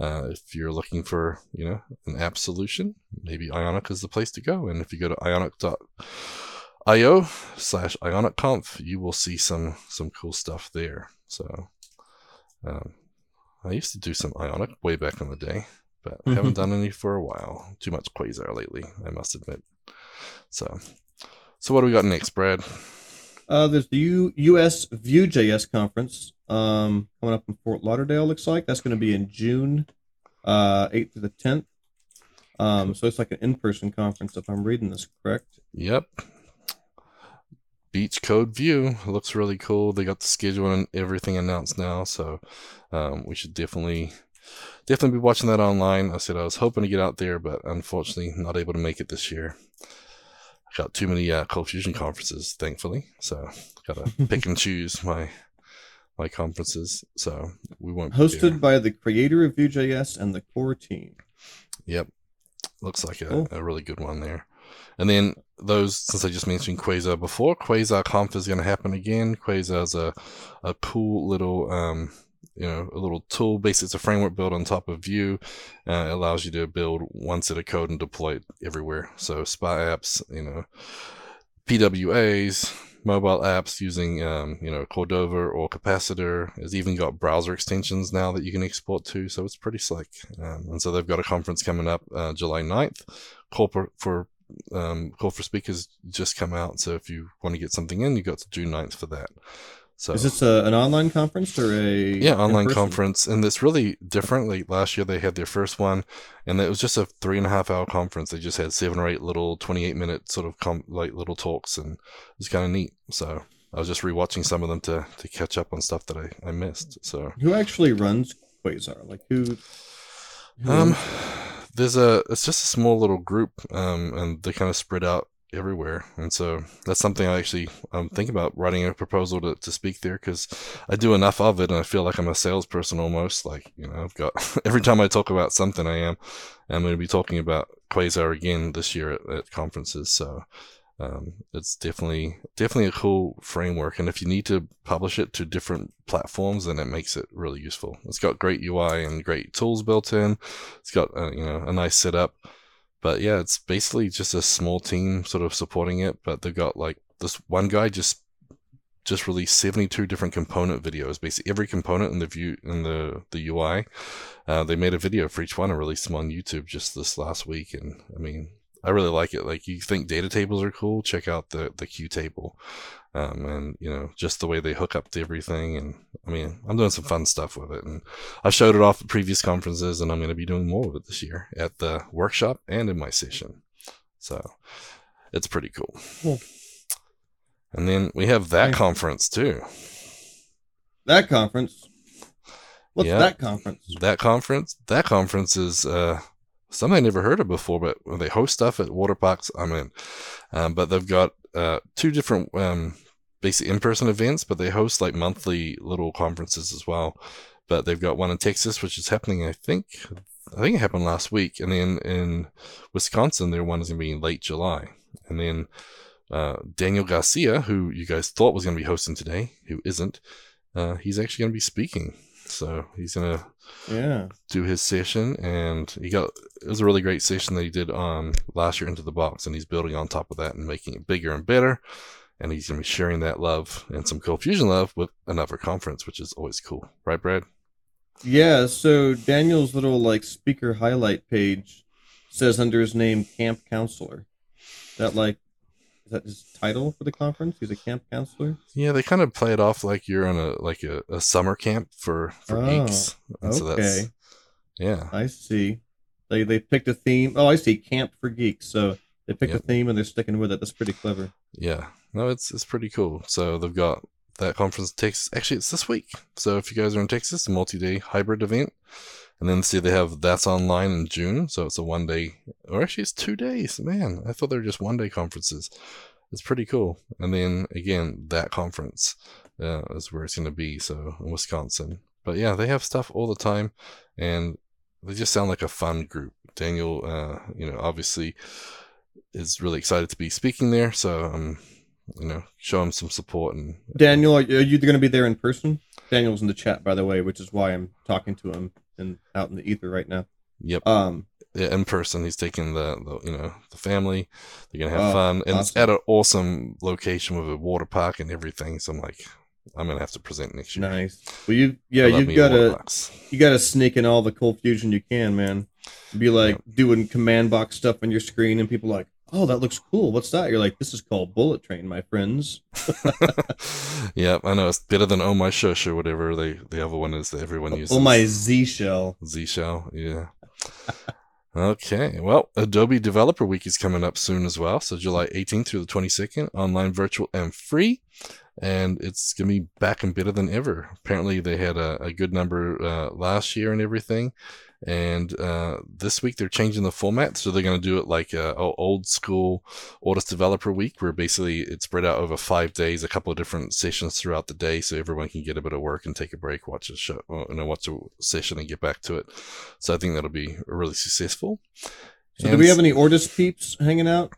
[SPEAKER 1] uh, if you're looking for, you know, an app solution, maybe Ionic is the place to go. And if you go to ionic.io slash IonicConf, you will see some some cool stuff there. So um, I used to do some Ionic way back in the day, but mm-hmm. haven't done any for a while. Too much Quasar lately, I must admit. So, so what do we got next, Brad?
[SPEAKER 2] Uh, there's the U- U.S. Vue.js conference um, coming up in Fort Lauderdale. Looks like that's going to be in June, uh, 8th to the 10th. Um, so it's like an in-person conference, if I'm reading this correct.
[SPEAKER 1] Yep. Beach Code View looks really cool. They got the schedule and everything announced now, so um, we should definitely definitely be watching that online. I said I was hoping to get out there, but unfortunately not able to make it this year. I got too many uh, Cold Fusion conferences, thankfully, so gotta pick and choose my my conferences. So we won't
[SPEAKER 2] hosted by the creator of Vue.js and the core team.
[SPEAKER 1] Yep, looks like a, cool. a really good one there. And then those, since I just mentioned Quasar before, Quasar Conf is going to happen again. Quasar is a, a cool little, um, you know, a little tool. Basically, it's a framework built on top of Vue. Uh, allows you to build one set of code and deploy it everywhere. So spy apps, you know, PWAs, mobile apps using, um, you know, Cordova or Capacitor. It's even got browser extensions now that you can export to. So it's pretty slick. Um, and so they've got a conference coming up uh, July 9th. Corporate for um, call for speakers just come out. So if you want to get something in, you got to June 9th for that. So
[SPEAKER 2] is this a, an online conference or a
[SPEAKER 1] yeah online conference? And it's really different. Like last year, they had their first one, and it was just a three and a half hour conference. They just had seven or eight little twenty eight minute sort of com- like little talks, and it was kind of neat. So I was just rewatching some of them to to catch up on stuff that I I missed. So
[SPEAKER 2] who actually runs Quasar? Like who?
[SPEAKER 1] who um there's a it's just a small little group um, and they kind of spread out everywhere and so that's something i actually i'm thinking about writing a proposal to, to speak there because i do enough of it and i feel like i'm a salesperson almost like you know i've got every time i talk about something i am i'm going to be talking about quasar again this year at, at conferences so um, it's definitely definitely a cool framework and if you need to publish it to different platforms then it makes it really useful. It's got great ui and great tools built in. It's got uh, you know a nice setup. But yeah it's basically just a small team sort of supporting it but they've got like this one guy just just released 72 different component videos. Basically every component in the view in the the ui uh, they made a video for each one and released them on youtube just this last week and i mean I really like it. Like you think data tables are cool, check out the the Q table, um, and you know just the way they hook up to everything. And I mean, I'm doing some fun stuff with it, and I showed it off at previous conferences, and I'm going to be doing more of it this year at the workshop and in my session. So it's pretty cool.
[SPEAKER 2] Cool.
[SPEAKER 1] And then we have that
[SPEAKER 2] Nice.
[SPEAKER 1] conference too.
[SPEAKER 2] That conference. What's
[SPEAKER 1] Yeah.
[SPEAKER 2] that conference?
[SPEAKER 1] That conference, that conference is uh, something I never heard of before, but when they host stuff at water parks, I'm in. Um, but they've got uh, two different um, basic in-person events, but they host like monthly little conferences as well. But they've got one in Texas, which is happening, I think, I think it happened last week, and then in Wisconsin, their one is going to be in late July, and then uh, Daniel Garcia, who you guys thought was going to be hosting today, who isn't, uh, he's actually going to be speaking. So he's going to
[SPEAKER 2] Yeah.
[SPEAKER 1] do his session and he got it was a really great session that he did on last year into the box and he's building on top of that and making it bigger and better and he's going to be sharing that love and some cold fusion love with another conference which is always cool right brad
[SPEAKER 2] Yeah, so Daniel's little like speaker highlight page says under his name camp counselor. That like is that his title for the conference? He's a camp counselor?
[SPEAKER 1] yeah they kind of play it off like you're on a like a, a summer camp for for
[SPEAKER 2] Oh,
[SPEAKER 1] geeks and so that's
[SPEAKER 2] Okay.
[SPEAKER 1] yeah
[SPEAKER 2] I see. They they picked a theme. Oh, I see. Camp for geeks. So they picked
[SPEAKER 1] Yep.
[SPEAKER 2] a theme and they're sticking with it. That's pretty clever.
[SPEAKER 1] yeah no it's it's pretty cool so they've got that conference in texas actually it's this week so if you guys are in texas a multi-day hybrid event and then see they have that's online in june so it's a one day or actually it's two days man. I thought they were just one day conferences. It's pretty cool. And then again that conference uh, is where it's going to be so in wisconsin. But yeah they have stuff all the time and they just sound like a fun group. Daniel uh, you know obviously is really excited to be speaking there. So um, you know, show him some support and
[SPEAKER 2] Daniel, are you, are you going to be there in person? Daniel's in the chat, by the way, which is why I'm talking to him and out in the ether right now.
[SPEAKER 1] yep,
[SPEAKER 2] Um,
[SPEAKER 1] yeah, in person. He's taking the, the you know the family. They're gonna have
[SPEAKER 2] Oh,
[SPEAKER 1] fun, and it's at an awesome location with a water park and everything. So I'm like, I'm gonna have to present next year.
[SPEAKER 2] nice. Well, you yeah, you've got to you got to sneak in all the cold fusion you can, man. Be like doing command box stuff on your screen, and people like, "Oh, that looks cool. What's that?" You're like, "This is called Bullet Train, my friends."
[SPEAKER 1] yep, I know it's better than Oh My Shush or whatever they the other one is that everyone uses.
[SPEAKER 2] Oh my Z shell.
[SPEAKER 1] Z Shell, yeah. okay, well, Adobe Developer Week is coming up soon as well. So July 18th through the 22nd, online, virtual, and free. And it's going to be back and better than ever. Apparently, they had a, a good number uh, last year and everything. And uh, this week they're changing the format, so they're going to do it like a, a old school Audis Developer Week, where basically it's spread out over five days, a couple of different sessions throughout the day, so everyone can get a bit of work and take a break, watch a show, uh, you know, watch a session, and get back to it. So I think that'll be really successful.
[SPEAKER 2] So, do we have any Ortus peeps hanging out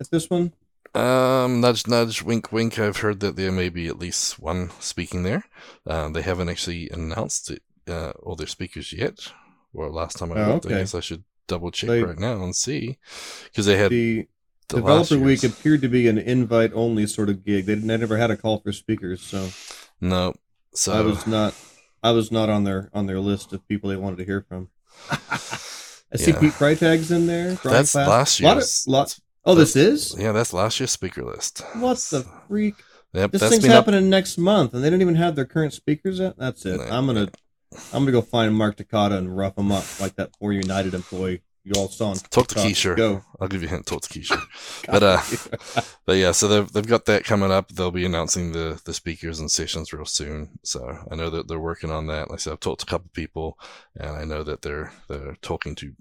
[SPEAKER 2] at this one?
[SPEAKER 1] Um, nudge, nudge, wink, wink. I've heard that there may be at least one speaking there. Uh, they haven't actually announced it, uh, all their speakers yet. Or last time I
[SPEAKER 2] Oh,
[SPEAKER 1] looked, I guess I should double check
[SPEAKER 2] They-
[SPEAKER 1] right now and see, because they had
[SPEAKER 2] The
[SPEAKER 1] the
[SPEAKER 2] Developer Week appeared to be an invite only sort of gig. They, they never had a call for speakers, so
[SPEAKER 1] No, so
[SPEAKER 2] I was not I was not on their on their list of people they wanted to hear from. I see
[SPEAKER 1] Yeah.
[SPEAKER 2] Pete Freitag's in there. Brian
[SPEAKER 1] that's
[SPEAKER 2] Class-
[SPEAKER 1] last
[SPEAKER 2] Lot of-
[SPEAKER 1] year's.
[SPEAKER 2] lot- oh, this is
[SPEAKER 1] yeah, that's last year's speaker list.
[SPEAKER 2] what the freak.
[SPEAKER 1] Yep,
[SPEAKER 2] This
[SPEAKER 1] that's
[SPEAKER 2] thing's
[SPEAKER 1] been up.
[SPEAKER 2] happening next month, and they don't even have their current speakers yet. That's it.
[SPEAKER 1] No.
[SPEAKER 2] I'm gonna I'm gonna go find Mark Takata and rough him up like that poor United employee you all saw. On
[SPEAKER 1] Talk to. Keisha.
[SPEAKER 2] Go.
[SPEAKER 1] I'll give you a hint. Talk to Keisha. But uh, but yeah, so they've they've got that coming up. They'll be announcing the the speakers and sessions real soon. So I know that they're working on that. Like I said, I've talked to a couple people, and I know that they're they're talking to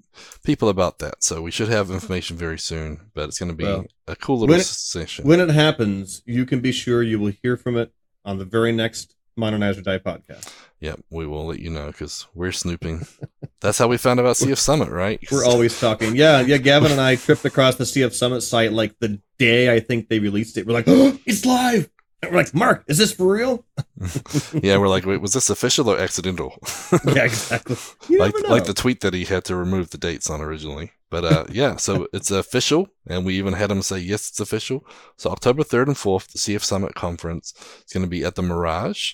[SPEAKER 1] people about that. So we should have information very soon. But it's going to be
[SPEAKER 2] Well,
[SPEAKER 1] a cool little
[SPEAKER 2] when it-
[SPEAKER 1] session.
[SPEAKER 2] when it happens, you can be sure you will hear from it on the very next Modernize or Die podcast.
[SPEAKER 1] Yep, we will let you know because we're snooping. That's how we found about CF Summit, right?
[SPEAKER 2] We're always talking. Yeah, yeah. Gavin and I tripped across the CF Summit site like the day I think they released it. We're like, oh, it's live. We're like, Mark, is this for real?
[SPEAKER 1] yeah, we're like, wait, was this official or accidental?
[SPEAKER 2] yeah, exactly. You
[SPEAKER 1] like like the tweet that he had to remove the dates on originally. But uh, yeah, so it's official, and we even had him say yes, it's official. So October third and fourth, the CF Summit conference is going to be at the Mirage,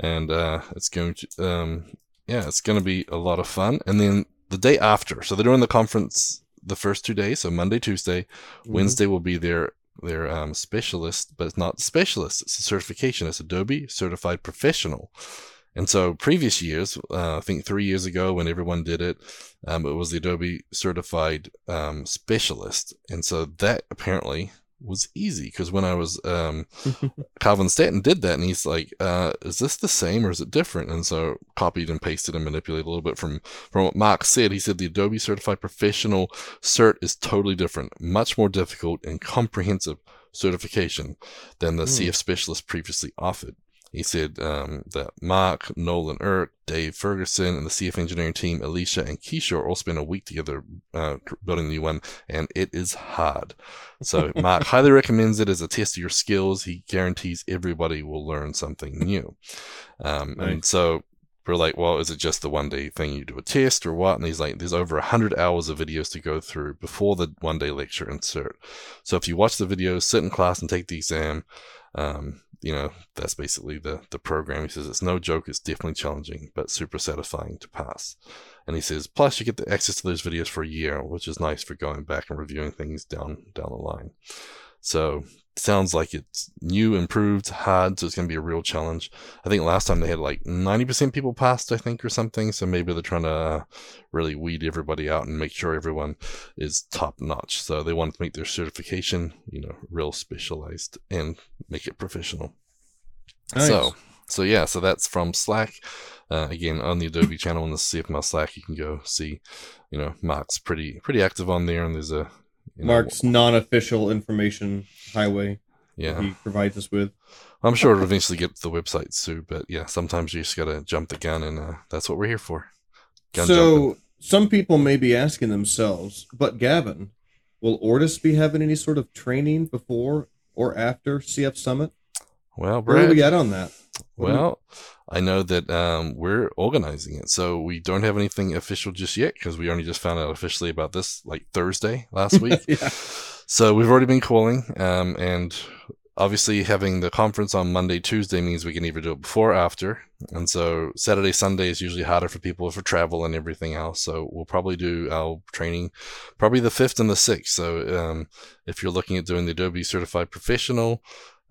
[SPEAKER 1] and uh, it's going to um, yeah, it's going to be a lot of fun. And then the day after, so they're doing the conference the first two days, so Monday, Tuesday.
[SPEAKER 2] Mm-hmm.
[SPEAKER 1] Wednesday will be their their um, specialist, but it's not specialist. It's a certification. It's Adobe Certified Professional. And so previous years, uh, I think three years ago when everyone did it, um, it was the Adobe Certified um, Specialist. And so that apparently was easy because when I was um, Calvin Stanton did that, and he's like, uh, "Is this the same or is it different?" And so copied and pasted and manipulated a little bit from from what Mark said. He said the Adobe Certified Professional cert is totally different, much more difficult and comprehensive certification than the
[SPEAKER 2] Hmm.
[SPEAKER 1] CF Specialist previously offered. He said um, that Mark, Nolan Erck, Dave Ferguson, and the CF engineering team, Alicia and Keisha, all spent a week together uh, building the new one, and it is hard. So Mark highly recommends it as a test of your skills. He guarantees everybody will learn something new. Um, And so we're like, well, is it just the one day thing? You do a test or what? And he's like, there's over 100 hours of videos to go through before the one day lecture insert. So if you watch the videos, sit in class and take the exam, um, you know, that's basically the, the program. He says it's no joke, it's definitely challenging, but super satisfying to pass. And he says, plus you get the access to those videos for a year, which is nice for going back and reviewing things down down the line. So sounds like it's new, improved, hard, so it's gonna be a real challenge. I think last time they had like 90% people passed, I think, or something. So maybe they're trying to really weed everybody out and make sure everyone is top notch. So they want to make their certification, you know, real specialized and make it professional.
[SPEAKER 2] Nice.
[SPEAKER 1] So, so yeah, so that's from Slack. Uh, again, on the Adobe channel in the CFML Slack, you can go see. You know, Mark's pretty pretty active on there, and there's a you know,
[SPEAKER 2] Mark's non-official information highway
[SPEAKER 1] Yeah,
[SPEAKER 2] he provides us with.
[SPEAKER 1] I'm sure it'll eventually get to the website too. But yeah, sometimes you just gotta jump the gun, and uh, that's what we're here for. Gun
[SPEAKER 2] so
[SPEAKER 1] jumping.
[SPEAKER 2] some people may be asking themselves, but Gavin, will Ortus be having any sort of training before or after CF Summit?
[SPEAKER 1] well,
[SPEAKER 2] Where are we at on that? What we-
[SPEAKER 1] Well, I know that um, we're organizing it, so we don't have anything official just yet because we only just found out officially about this like Thursday last week.
[SPEAKER 2] yeah.
[SPEAKER 1] So we've already been calling, um, and obviously having the conference on Monday, Tuesday means we can either do it before or after. And so Saturday, Sunday is usually harder for people for travel and everything else. So we'll probably do our training probably the fifth and the sixth. So um, if you're looking at doing the Adobe Certified Professional,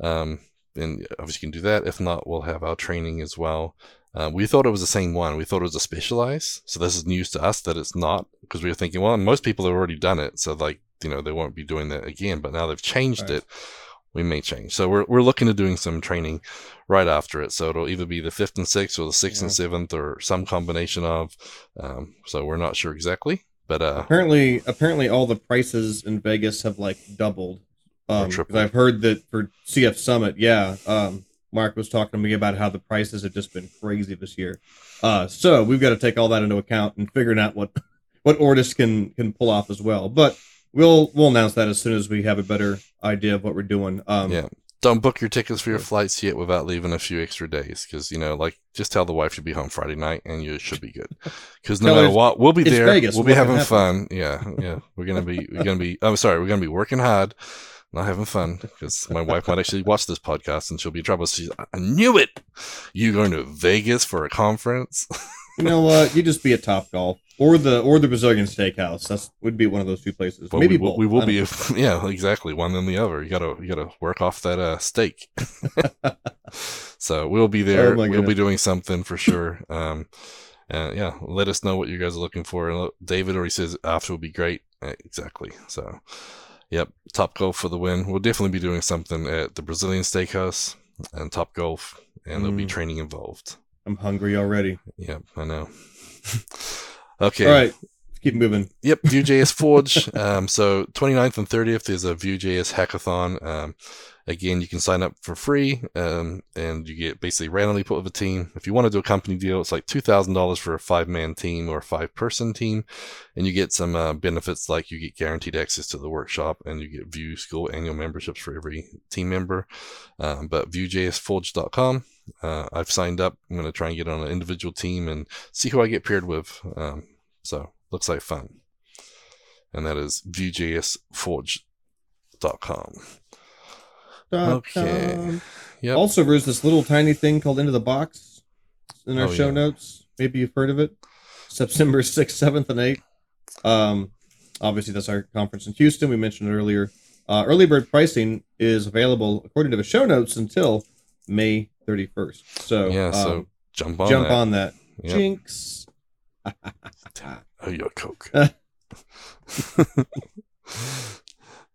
[SPEAKER 1] um, then obviously you can do that. If not, we'll have our training as well. Uh, we thought it was the same one. We thought it was a specialized. So this is news to us that it's not because we were thinking, well, most people have already done it. So like, you know, they won't be doing that again. But now they've changed
[SPEAKER 2] Right.
[SPEAKER 1] it. We may change. So we're, we're looking at doing some training right after it. So it'll either be the fifth and sixth or the sixth and seventh or some combination of. Um, so we're not sure exactly. But uh,
[SPEAKER 2] Apparently, apparently, all the prices in Vegas have like doubled. Um. I've heard that for CF Summit, yeah. Um, Mark was talking to me about how the prices have just been crazy this year. Uh, so we've got to take all that into account and figuring out what what Ortus can can pull off as well. But we'll we'll announce that as soon as we have a better idea of what we're doing. Um,
[SPEAKER 1] Yeah. don't book your tickets for your flights yet without leaving a few extra days because you know like just tell the wife to be home friday night and you should be good because no matter what we'll be there
[SPEAKER 2] Vegas,
[SPEAKER 1] we'll be
[SPEAKER 2] what
[SPEAKER 1] having fun yeah yeah we're gonna be we're gonna be i'm sorry we're gonna be working hard not having fun because my wife might actually watch this podcast and she'll be in trouble. She's i knew it! You going to vegas for a conference?
[SPEAKER 2] You know what? You just be at Top Golf or the or the Brazilian Steakhouse. That's would be one of those two places.
[SPEAKER 1] But
[SPEAKER 2] Maybe
[SPEAKER 1] we will, we will be yeah exactly. One then the other. You gotta you gotta work off that uh steak. So we'll be there.
[SPEAKER 2] Oh
[SPEAKER 1] we'll be doing something for sure. Um and yeah let us know what you guys are looking for. David already says after will be great. Uh, exactly. So yep top golf for the win. We'll definitely be doing something at the brazilian steakhouse and top golf and there'll be
[SPEAKER 2] Mm.
[SPEAKER 1] training involved.
[SPEAKER 2] I'm hungry already.
[SPEAKER 1] yep i know. Okay.
[SPEAKER 2] All right, keep moving.
[SPEAKER 1] Yep, Vue.js Forge. um, so 29th and 30th is a Vue.js hackathon. Um, again, you can sign up for free, um, and you get basically randomly put with a team. If you want to do a company deal, it's like two thousand dollars for a five-man team or a five-person team, and you get some uh, benefits like you get guaranteed access to the workshop, and you get Vue School annual memberships for every team member. Um, but Vue.jsforge.com. Uh, I've signed up. I'm going to try and get on an individual team and see who I get paired with. Um, so looks like fun. And that is Vue.jsforge.com.
[SPEAKER 2] Dot
[SPEAKER 1] Okay. Yep.
[SPEAKER 2] Also, there's this little tiny thing called Into the Box in our
[SPEAKER 1] Oh,
[SPEAKER 2] show
[SPEAKER 1] yeah.
[SPEAKER 2] notes. Maybe you've heard of it. September 6th, 7th, and 8th. Um, obviously that's our conference in Houston. We mentioned it earlier. Uh, early bird pricing is available according to the show notes until May 31st. So
[SPEAKER 1] yeah, so
[SPEAKER 2] um,
[SPEAKER 1] jump on
[SPEAKER 2] jump
[SPEAKER 1] that.
[SPEAKER 2] on that.
[SPEAKER 1] Yep.
[SPEAKER 2] Jinx.
[SPEAKER 1] Oh, your Coke.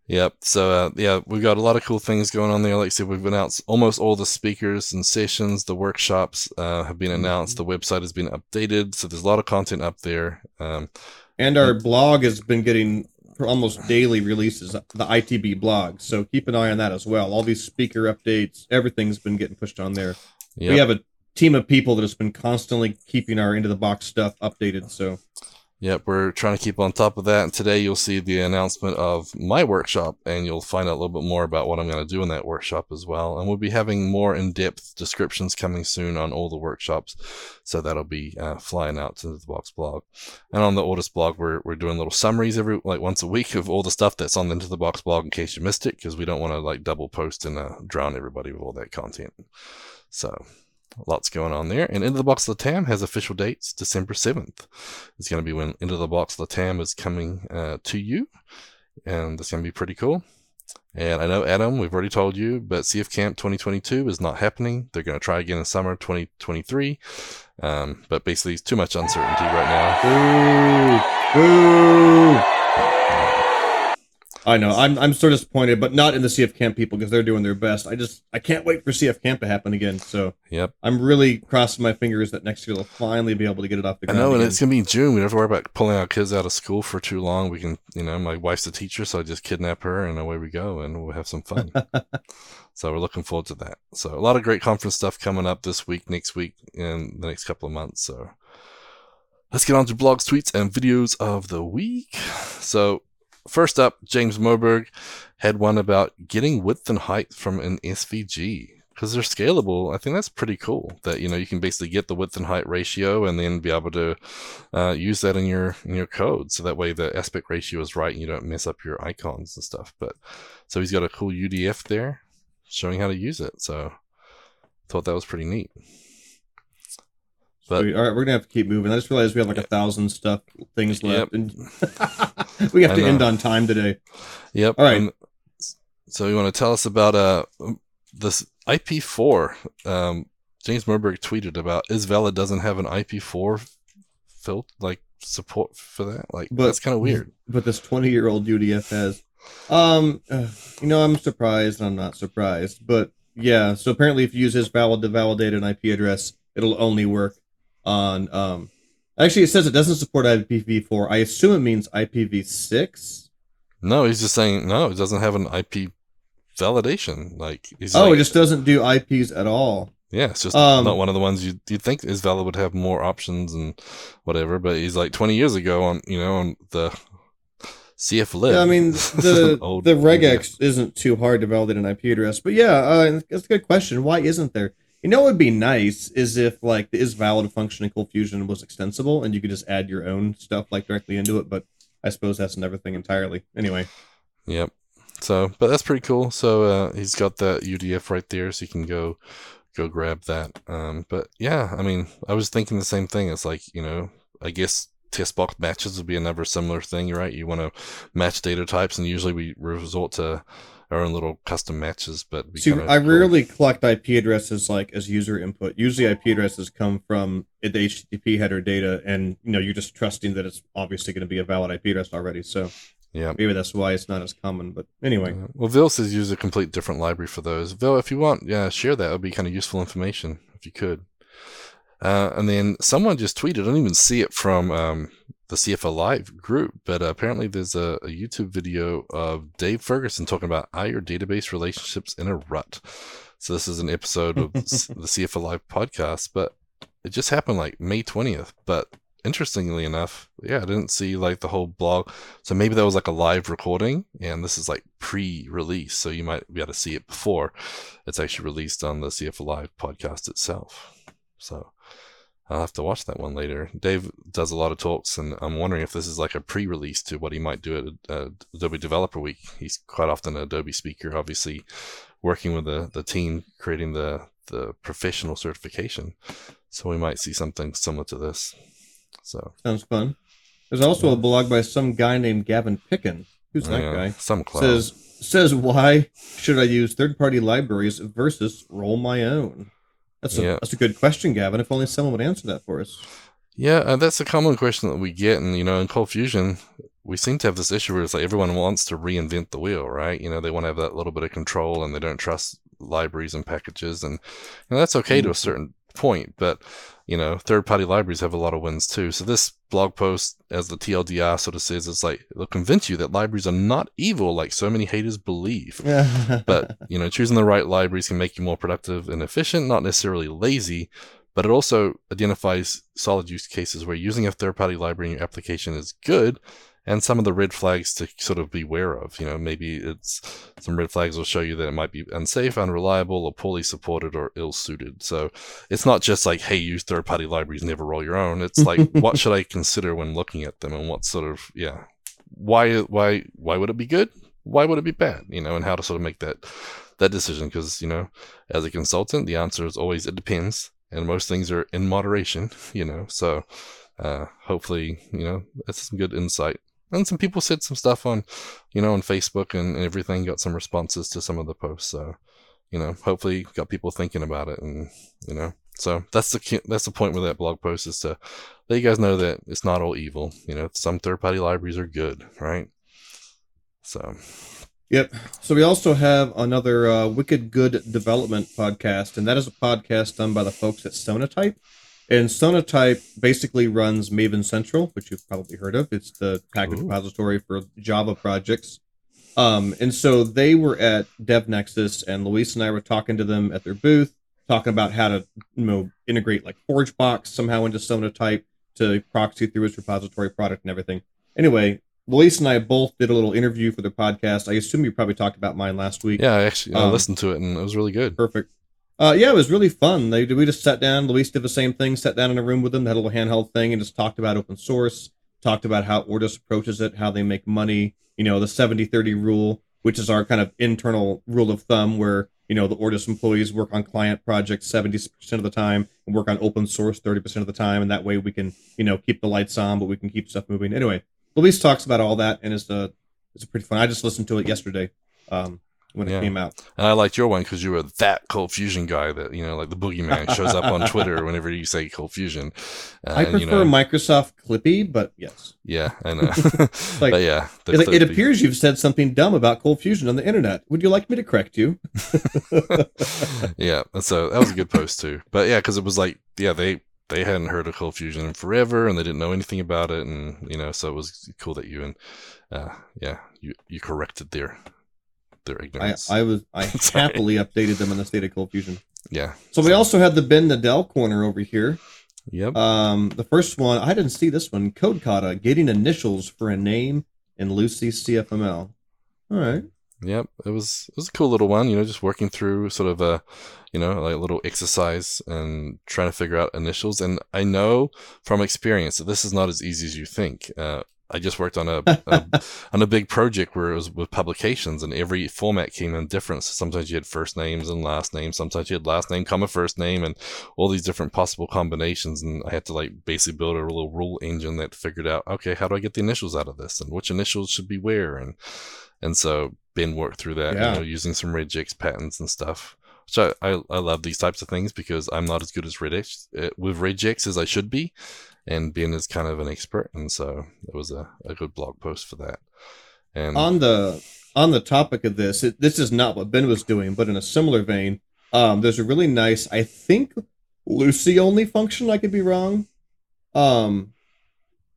[SPEAKER 1] yep. So uh, yeah, we've got a lot of cool things going on there. Like I said, we've announced almost all the speakers and sessions. The workshops uh, have been announced. The website has been updated. So there's a lot of content up there. Um,
[SPEAKER 2] And our blog has been getting almost daily releases, the ITB blog. So keep an eye on that as well. All these speaker updates, everything's been getting pushed on there.
[SPEAKER 1] yep.
[SPEAKER 2] We have a team of people that has been constantly keeping our into the box stuff updated. So
[SPEAKER 1] Yep, we're trying to keep on top of that. And today you'll see the announcement of my workshop, and you'll find out a little bit more about what I'm going to do in that workshop as well. And we'll be having more in depth descriptions coming soon on all the workshops. So that'll be uh, flying out to the Box blog. And on the Ortus blog, we're, we're doing little summaries every, like once a week of all the stuff that's on the Into the Box blog in case you missed it, because we don't want to like double post and uh, drown everybody with all that content. So lots going on there. And Into the Box Latam has official dates. December 7th is going to be when Into the Box Latam is coming uh, to you. And that's going to be pretty cool. And I know, Adam, we've already told you, but CF Camp 2022 is not happening. They're going to try again in summer 2023. Um, but basically, it's too much uncertainty right now.
[SPEAKER 2] Boo! Boo! I know. I'm I'm so disappointed, but not in the CF Camp people because they're doing their best. I just I can't wait for CF Camp to happen again. So
[SPEAKER 1] Yep.
[SPEAKER 2] I'm really crossing my fingers that next year they'll finally be able to get it off the
[SPEAKER 1] I
[SPEAKER 2] ground.
[SPEAKER 1] know, and it's gonna be June. We don't have to worry about pulling our kids out of school for too long. We can, you know, my wife's a teacher, so I just kidnap her and away we go, and we'll have some fun. so we're looking forward to that. So a lot of great conference stuff coming up this week, next week, and the next couple of months. So let's get on to blogs, tweets, and videos of the week. So first up, James Moberg had one about getting width and height from an SVG because they're scalable. I think that's pretty cool. That you know you can basically get the width and height ratio and then be able to uh, use that in your in your code, so that way the aspect ratio is right and you don't mess up your icons and stuff. But so he's got a cool UDF there showing how to use it. So thought that was pretty neat. But
[SPEAKER 2] Sweet. all right, we're gonna have to keep moving. I just realized we have like a thousand stuff things left,
[SPEAKER 1] Yep.
[SPEAKER 2] and we have
[SPEAKER 1] I
[SPEAKER 2] to end on time today.
[SPEAKER 1] Yep.
[SPEAKER 2] All right.
[SPEAKER 1] and so you want to tell us about uh this IP4? Um, James Moberg tweeted about isValid doesn't have an IP4 fil like support for that. Like
[SPEAKER 2] But-
[SPEAKER 1] that's kind of weird.
[SPEAKER 2] But this 20 year old UDF has. Um, uh, you know, I'm surprised. and I'm not surprised, but yeah. So apparently, if you use isValid to validate an IP address, it'll only work on. Um, actually, it says it doesn't support IPv4. I assume it means IPv6.
[SPEAKER 1] No, he's just saying no. It doesn't have an IP validation. Like
[SPEAKER 2] Oh,
[SPEAKER 1] like,
[SPEAKER 2] it just doesn't do IPs at all.
[SPEAKER 1] yeah, it's just
[SPEAKER 2] um,
[SPEAKER 1] not one of the ones you you think is valid would have more options and whatever. But he's like 20 years ago on you know on the CF lib.
[SPEAKER 2] Yeah, I mean the the regex isn't too hard to validate an IP address, but yeah, uh, that's a good question. Why isn't there? You know, what would be nice is if like the isValid function in Cold Fusion was extensible and you could just add your own stuff like directly into it. But I suppose that's another thing entirely. Anyway,
[SPEAKER 1] Yep. So, but that's pretty cool. So uh, he's got that UDF right there, so you can go go grab that. Um, but yeah, I mean, I was thinking the same thing. It's like you know, I guess test box matches would be another similar thing, right? You want to match data types, and usually we resort to our own little custom matches. But
[SPEAKER 2] see, I rarely collect IP addresses like as user input. Usually, IP addresses come from the HTTP header data, and you know you're just trusting that it's obviously going to be a valid IP address already. So
[SPEAKER 1] yeah.
[SPEAKER 2] maybe that's why it's not as common. But anyway.
[SPEAKER 1] Well, Vil says use a complete different library for those. Vil, if you want, yeah, share that. It would be kind of useful information if you could. Uh, and then someone just tweeted. I don't even see it from um, the CF Alive group, but uh, apparently there's a, a YouTube video of Dave Ferguson talking about are your database relationships in a rut. So this is an episode of the CFL Live podcast, but it just happened like May 20th. But interestingly enough, yeah, I didn't see like the whole blog. So maybe that was like a live recording, and this is like pre-release, so you might be able to see it before it's actually released on the CF Alive podcast itself. So I'll have to watch that one later. Dave does a lot of talks, and I'm wondering if this is like a pre-release to what he might do at uh, Adobe Developer Week. He's quite often an Adobe speaker, obviously working with the the team creating the the professional certification. So we might see something similar to this. So
[SPEAKER 2] Sounds fun. There's also a blog by some guy named Gavin Pickin. Who's that
[SPEAKER 1] Yeah,
[SPEAKER 2] guy?
[SPEAKER 1] Some clown.
[SPEAKER 2] Says says why should I use third party libraries versus roll my own? That's a
[SPEAKER 1] Yeah.
[SPEAKER 2] that's a good question, Gavin. If only someone would answer that for us.
[SPEAKER 1] Yeah, uh, that's a common question that we get, and you know, in Cold Fusion, we seem to have this issue where it's like everyone wants to reinvent the wheel, right? You know, they want to have that little bit of control, and they don't trust libraries and packages, and you know, that's okay to a
[SPEAKER 2] Mhm.
[SPEAKER 1] certain point. But you know, third-party libraries have a lot of wins too. So this blog post, as the TLDR sort of says, it's like it'll convince you that libraries are not evil like so many haters believe. but you know choosing the right libraries can make you more productive and efficient not necessarily lazy but it also identifies solid use cases where using a third party library in your application is good and some of the red flags to sort of beware of you know maybe it's some red flags will show you that it might be unsafe unreliable or poorly supported or ill suited so it's not just like hey use third party libraries never roll your own. It's like what should i consider when looking at them and what sort of yeah why why why would it be good? Why would it be bad? You know and how to sort of make that that decision because you know as a consultant the answer is always it depends and most things are in moderation you know. So uh hopefully you know that's some good insight and some people said some stuff on you know on facebook and, and everything got some responses to some of the posts so you know hopefully got people thinking about it and you know so that's the that's the point with that blog post is to let you guys know that it's not all evil you know some third party libraries are good right so
[SPEAKER 2] Yep. So we also have another uh, Wicked Good Development podcast, and that is a podcast done by the folks at Sonatype. And Sonatype basically runs Maven Central, which you've probably heard of. It's the package
[SPEAKER 1] Ooh.
[SPEAKER 2] repository for Java projects. Um, and so they were at DevNexus, and Luis and I were talking to them at their booth, talking about how to you know integrate like ForgeBox somehow into Sonatype to proxy through its repository product and everything. Anyway, Luis and I both did a little interview for the podcast. I assume you probably talked about mine last week.
[SPEAKER 1] yeah i actually I
[SPEAKER 2] Um,
[SPEAKER 1] listened to it and it was really good
[SPEAKER 2] Perfect. Uh, yeah, it was really fun. They we just sat down. Luis did the same thing. Sat down in a room with them, had a little handheld thing, and just talked about open source. Talked about how Ortus approaches it, how they make money. You know, the 70-30 rule, which is our kind of internal rule of thumb, where you know the Ortus employees work on client projects seventy percent of the time and work on open source thirty percent of the time, and that way we can you know keep the lights on, but we can keep stuff moving. Anyway, Luis talks about all that, and it's a it's a pretty fun. I just listened to it yesterday um, when it came out.
[SPEAKER 1] And I liked your one because you were that cold fusion guy that you know, like the boogeyman shows up on Twitter whenever you say cold fusion. Uh,
[SPEAKER 2] I
[SPEAKER 1] and,
[SPEAKER 2] prefer
[SPEAKER 1] you know,
[SPEAKER 2] Microsoft Clippy, but yes.
[SPEAKER 1] yeah, I know.
[SPEAKER 2] Like,
[SPEAKER 1] but yeah, the
[SPEAKER 2] It's like, it appears you've said something dumb about Cold Fusion on the internet. Would you like me to correct you?
[SPEAKER 1] yeah, so that was a good post too. But yeah, because it was like, yeah, they they hadn't heard of cold fusion in forever, and they didn't know anything about it, and you know, so it was cool that you and uh, yeah, you you corrected their their
[SPEAKER 2] I,
[SPEAKER 1] ignorance.
[SPEAKER 2] I was I happily updated them on the state of Cold Fusion.
[SPEAKER 1] yeah.
[SPEAKER 2] So we also had the Ben Nadel corner over here.
[SPEAKER 1] Yep.
[SPEAKER 2] Um, the first one I didn't see this one. Code Kata getting initials for a name in Lucee CFML. All right.
[SPEAKER 1] Yep, it was it was a cool little one. You know, just working through sort of a, you know, like a little exercise and trying to figure out initials. And I know from experience that this is not as easy as you think. Uh, I just worked on a, a on a big project where it was with publications, and every format came in different. So sometimes you had first names and last names. Sometimes you had last name, comma first name, and all these different possible combinations. And I had to like basically build a little rule engine that figured out, okay, how do I get the initials out of this, and which initials should be where, and and so Ben worked through that,
[SPEAKER 2] Yeah.
[SPEAKER 1] you know, using some regex patterns and stuff. Which I, I, I love these types of things because I'm not as good as regex uh, with regex as I should be, and Ben is kind of an expert, and so it was a, a good blog post for that. And
[SPEAKER 2] on the on the topic of this, it, this is not what Ben was doing, but in a similar vein, um, there's a really nice, I think, Lucee only function. I could be wrong. Um,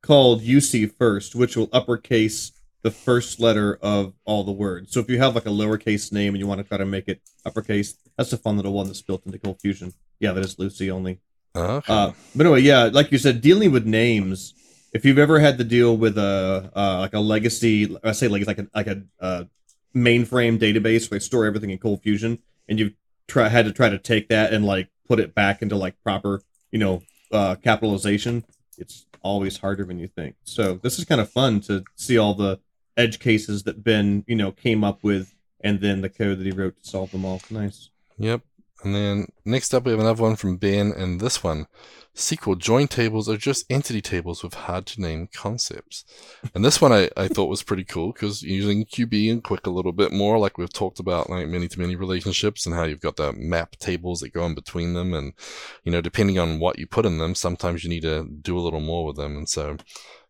[SPEAKER 2] called ucFirst, which will uppercase the first letter of all the words. So if you have like a lowercase name and you want to try to make it uppercase, that's a fun little one that's built into Cold Fusion. Yeah, that is Lucee only.
[SPEAKER 1] Okay.
[SPEAKER 2] Uh, but anyway, yeah, like you said, dealing with names. If you've ever had to deal with a uh, like a legacy, I say like like a like a uh, mainframe database where they store everything in Cold Fusion, and you've try had to try to take that and like put it back into like proper, you know, uh, capitalization. It's always harder than you think. So this is kind of fun to see all the edge cases that Ben, you know, came up with, and then the code that he wrote to solve them all. Nice.
[SPEAKER 1] Yep. And then next up, we have another one from Ben, and this one SQL join tables are just entity tables with hard to name concepts. And this one I, I thought was pretty cool because using QB and Quick a little bit more, like we've talked about, like many to many relationships and how you've got the map tables that go in between them. And, you know, depending on what you put in them, sometimes you need to do a little more with them. And so,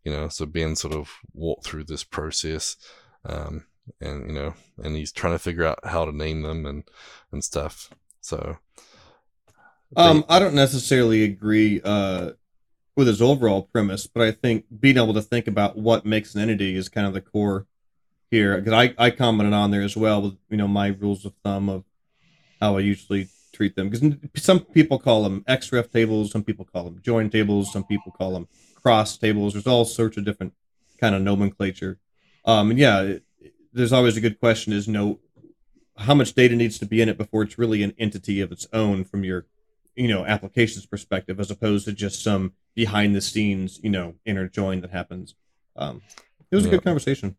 [SPEAKER 1] you know, so Ben sort of walked through this process. Um, and, you know, and he's trying to figure out how to name them and, and stuff. So,
[SPEAKER 2] Um, I don't necessarily agree uh, with his overall premise, but I think being able to think about what makes an entity is kind of the core here. Because I, I commented on there as well with you know my rules of thumb of how I usually treat them. Because some people call them XREF tables, some people call them join tables, some people call them cross tables. There's all sorts of different kind of nomenclature. Um, and yeah, it, there's always a good question: is you know how much data needs to be in it before it's really an entity of its own from your you know applications perspective as opposed to just some behind the scenes you know inner join that happens um it was a good conversation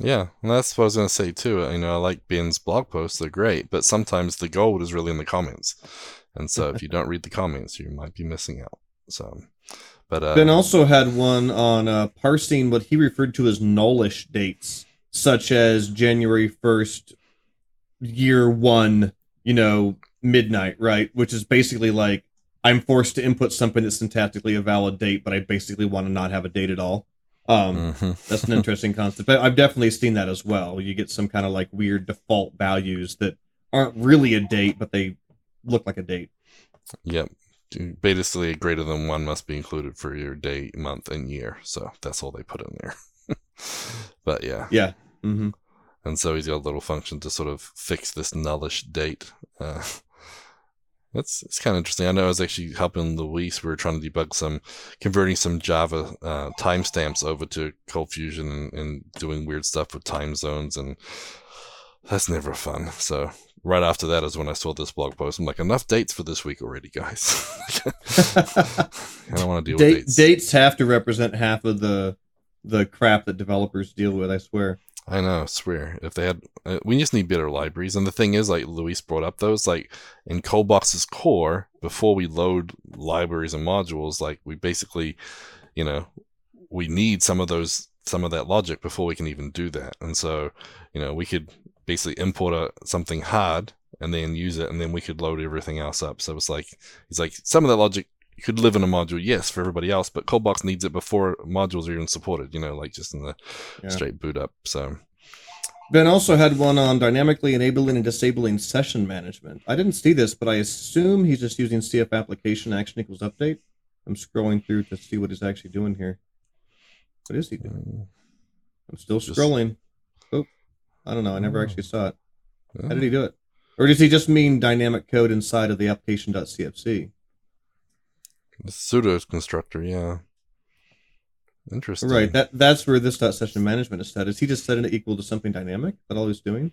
[SPEAKER 1] Yeah, and that's what I was going to say too. You know, I like Ben's blog posts; they're great, but sometimes the gold is really in the comments, and so if you don't read the comments, you might be missing out. So, but uh,
[SPEAKER 2] ben also had one on uh parsing what he referred to as nullish dates such as january 1st year one you know midnight right which is basically like i'm forced to input something that's syntactically a valid date but i basically want to not have a date at all um
[SPEAKER 1] mhm.
[SPEAKER 2] That's an interesting concept. But I've definitely seen that as well. You get some kind of like weird default values that aren't really a date, but they look like a date.
[SPEAKER 1] Yep. Basically, greater than one must be included for your day, month, and year. So that's all they put in there. but yeah,
[SPEAKER 2] Yeah. hmm
[SPEAKER 1] and so he's got a little function to sort of fix this nullish date. Uh, that's it's kind of interesting. I know I was actually helping Luis. We were trying to debug some, converting some Java uh, timestamps over to Cold Fusion and, and doing weird stuff with time zones, and that's never fun. So right after that is when I saw this blog post. I'm like, enough dates for this week already, guys. I don't want to deal with dates.
[SPEAKER 2] dates have to represent half of the the crap that developers deal with. I swear.
[SPEAKER 1] I know, I swear. If they had, uh, we just need better libraries. And the thing is, like Luis brought up, those like in Coldbox's core, before we load libraries and modules, like we basically, you know, we need some of those, some of that logic before we can even do that. And so, you know, we could basically import a, something hard and then use it, and then we could load everything else up. So it's like, it's like, some of that logic could live in a module, yes, for everybody else, but Coldbox needs it before modules are even supported. You know, like just in the
[SPEAKER 2] Yeah.
[SPEAKER 1] straight boot up. So.
[SPEAKER 2] Ben also had one on dynamically enabling and disabling session management. I didn't see this, but I assume he's just using CF application action equals update. I'm scrolling through to see what he's actually doing here. What is he doing? Mm. I'm still
[SPEAKER 1] Just-
[SPEAKER 2] scrolling. Oh, I don't know. I never
[SPEAKER 1] Oh.
[SPEAKER 2] actually saw it. How oh. did he do it? Or does he just mean dynamic code inside of the application.cfc?
[SPEAKER 1] The pseudo constructor, yeah. Interesting.
[SPEAKER 2] Right. That that's where this dot session management is set. Is he just setting it equal to something dynamic? Is that all he's doing?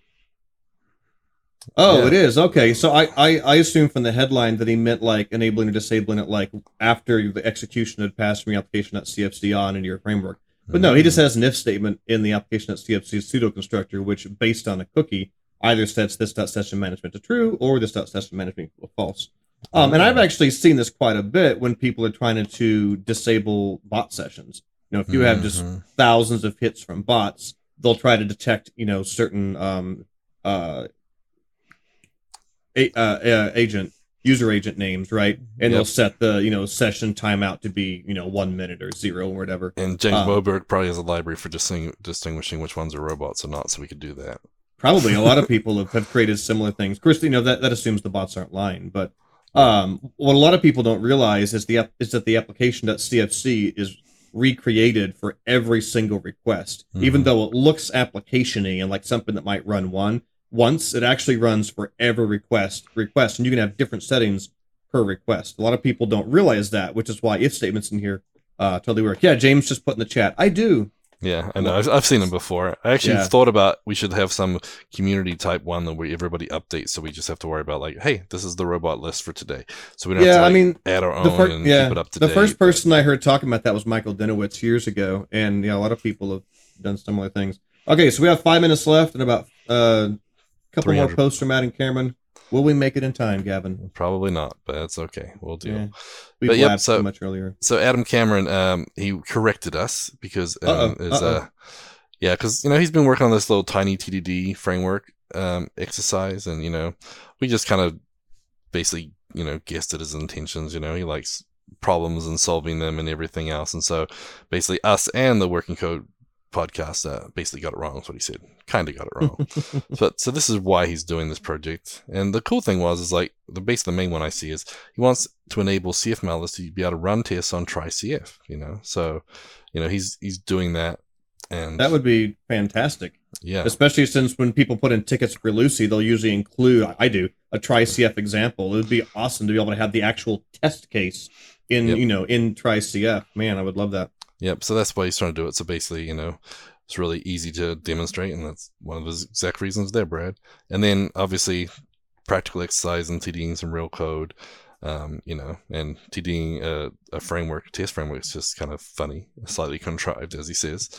[SPEAKER 2] Oh,
[SPEAKER 1] Yeah.
[SPEAKER 2] it is. Okay. So I, I I assume from the headline that he meant like enabling or disabling it like after the execution had passed from your application.cfc on into your framework. But no, he just mm. has an if statement in the application at application.cfc pseudo constructor, which based on a cookie either sets this dot session management to true or this dot session management to false. Um, and I've actually seen this quite a bit when people are trying to disable bot sessions. You know, if you have just
[SPEAKER 1] Mhm.
[SPEAKER 2] thousands of hits from bots, they'll try to detect, you know, certain um, uh, a, uh, uh, agent user agent names, right? And they'll set the you know session timeout to be you know one minute or zero or whatever.
[SPEAKER 1] And James
[SPEAKER 2] Um,
[SPEAKER 1] Moberg probably has a library for disting- distinguishing which ones are robots or not, so we could do that.
[SPEAKER 2] Probably a lot of people have, have created similar things. Of course, you know that, that assumes the bots aren't lying, but um, what a lot of people don't realize is the app- is that the application.cfc is recreated for every single request, even
[SPEAKER 1] Mhm.
[SPEAKER 2] though it looks application-y and like something that might run one once. It actually runs for every request request, and you can have different settings per request. A lot of people don't realize that, which is why if statements in here uh, totally work. Yeah, James just put in the chat. I do.
[SPEAKER 1] Yeah, I know. I've, I've seen them before. I actually
[SPEAKER 2] Yeah.
[SPEAKER 1] thought about we should have some community type one that where everybody updates, so we just have to worry about like, hey, this is the robot list for today, so we don't have
[SPEAKER 2] Yeah,
[SPEAKER 1] to
[SPEAKER 2] I mean,
[SPEAKER 1] add our own
[SPEAKER 2] fir-
[SPEAKER 1] and
[SPEAKER 2] yeah,
[SPEAKER 1] keep it up to
[SPEAKER 2] the
[SPEAKER 1] date.
[SPEAKER 2] first person I heard talking about that was Michael Dinowitz years ago, and yeah, a lot of people have done similar things. Okay, so we have five minutes left and about uh, a couple more posts from Matt and Cameron. Will we make it in time, Gavin?
[SPEAKER 1] Probably not, but that's okay. We'll do.
[SPEAKER 2] Yeah. We
[SPEAKER 1] But yep, so-
[SPEAKER 2] much earlier.
[SPEAKER 1] So Adam Cameron, um, he corrected us because um,
[SPEAKER 2] Uh-oh,
[SPEAKER 1] is uh, yeah, because you know he's been working on this little tiny TDD framework um exercise, and you know we just kind of basically you know guessed at his intentions. You know he likes problems and solving them and everything else, and so basically us and the Working Code podcast uh, basically got it wrong. Is what he said. Kind of got it wrong. but so this is why he's doing this project. And the cool thing was is like the base the main one I see is he wants to enable CF Malus to be able to run tests on TryCF. You know, so you know he's he's doing that, and
[SPEAKER 2] that would be fantastic.
[SPEAKER 1] yeah
[SPEAKER 2] Especially since when people put in tickets for Lucee, they'll usually include, I do, a TryCF example. It would be awesome to be able to have the actual test case in,
[SPEAKER 1] Yep.
[SPEAKER 2] you know, in TryCF. Man, I would love that.
[SPEAKER 1] Yep. So that's why he's trying to do it. So basically, you know, it's really easy to demonstrate, and that's one of the exact reasons there, Brad. And then obviously, practical exercise and TDing some real code, um, you know, and TDing a, a framework, test framework is just kind of funny, slightly contrived, as he says.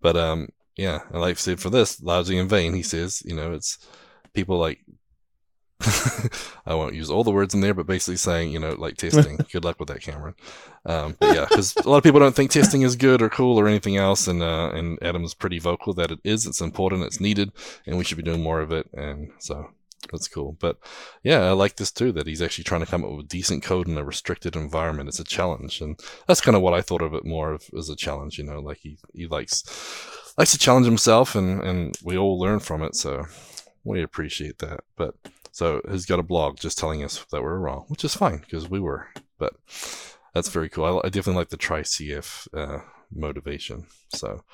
[SPEAKER 1] But um, yeah, and like I said, for this, largely in vain, he says, you know, it's people like. I won't use all the words in there, but basically saying, you know, like testing. Good luck with that, Cameron. Um, yeah, because a lot of people don't think testing is good or cool or anything else, and uh, and Adam's pretty vocal that it is. It's important. It's needed, and we should be doing more of it. And so that's cool. But yeah, I like this too. That he's actually trying to come up with decent code in a restricted environment. It's a challenge, and that's kind of what I thought of it more of as a challenge. You know, like he he likes likes to challenge himself, and and we all learn from it. So we appreciate that. But so he's got a blog just telling us that we're wrong, which is fine because we were. But that's very cool. I, I definitely like the TryCF uh, motivation. So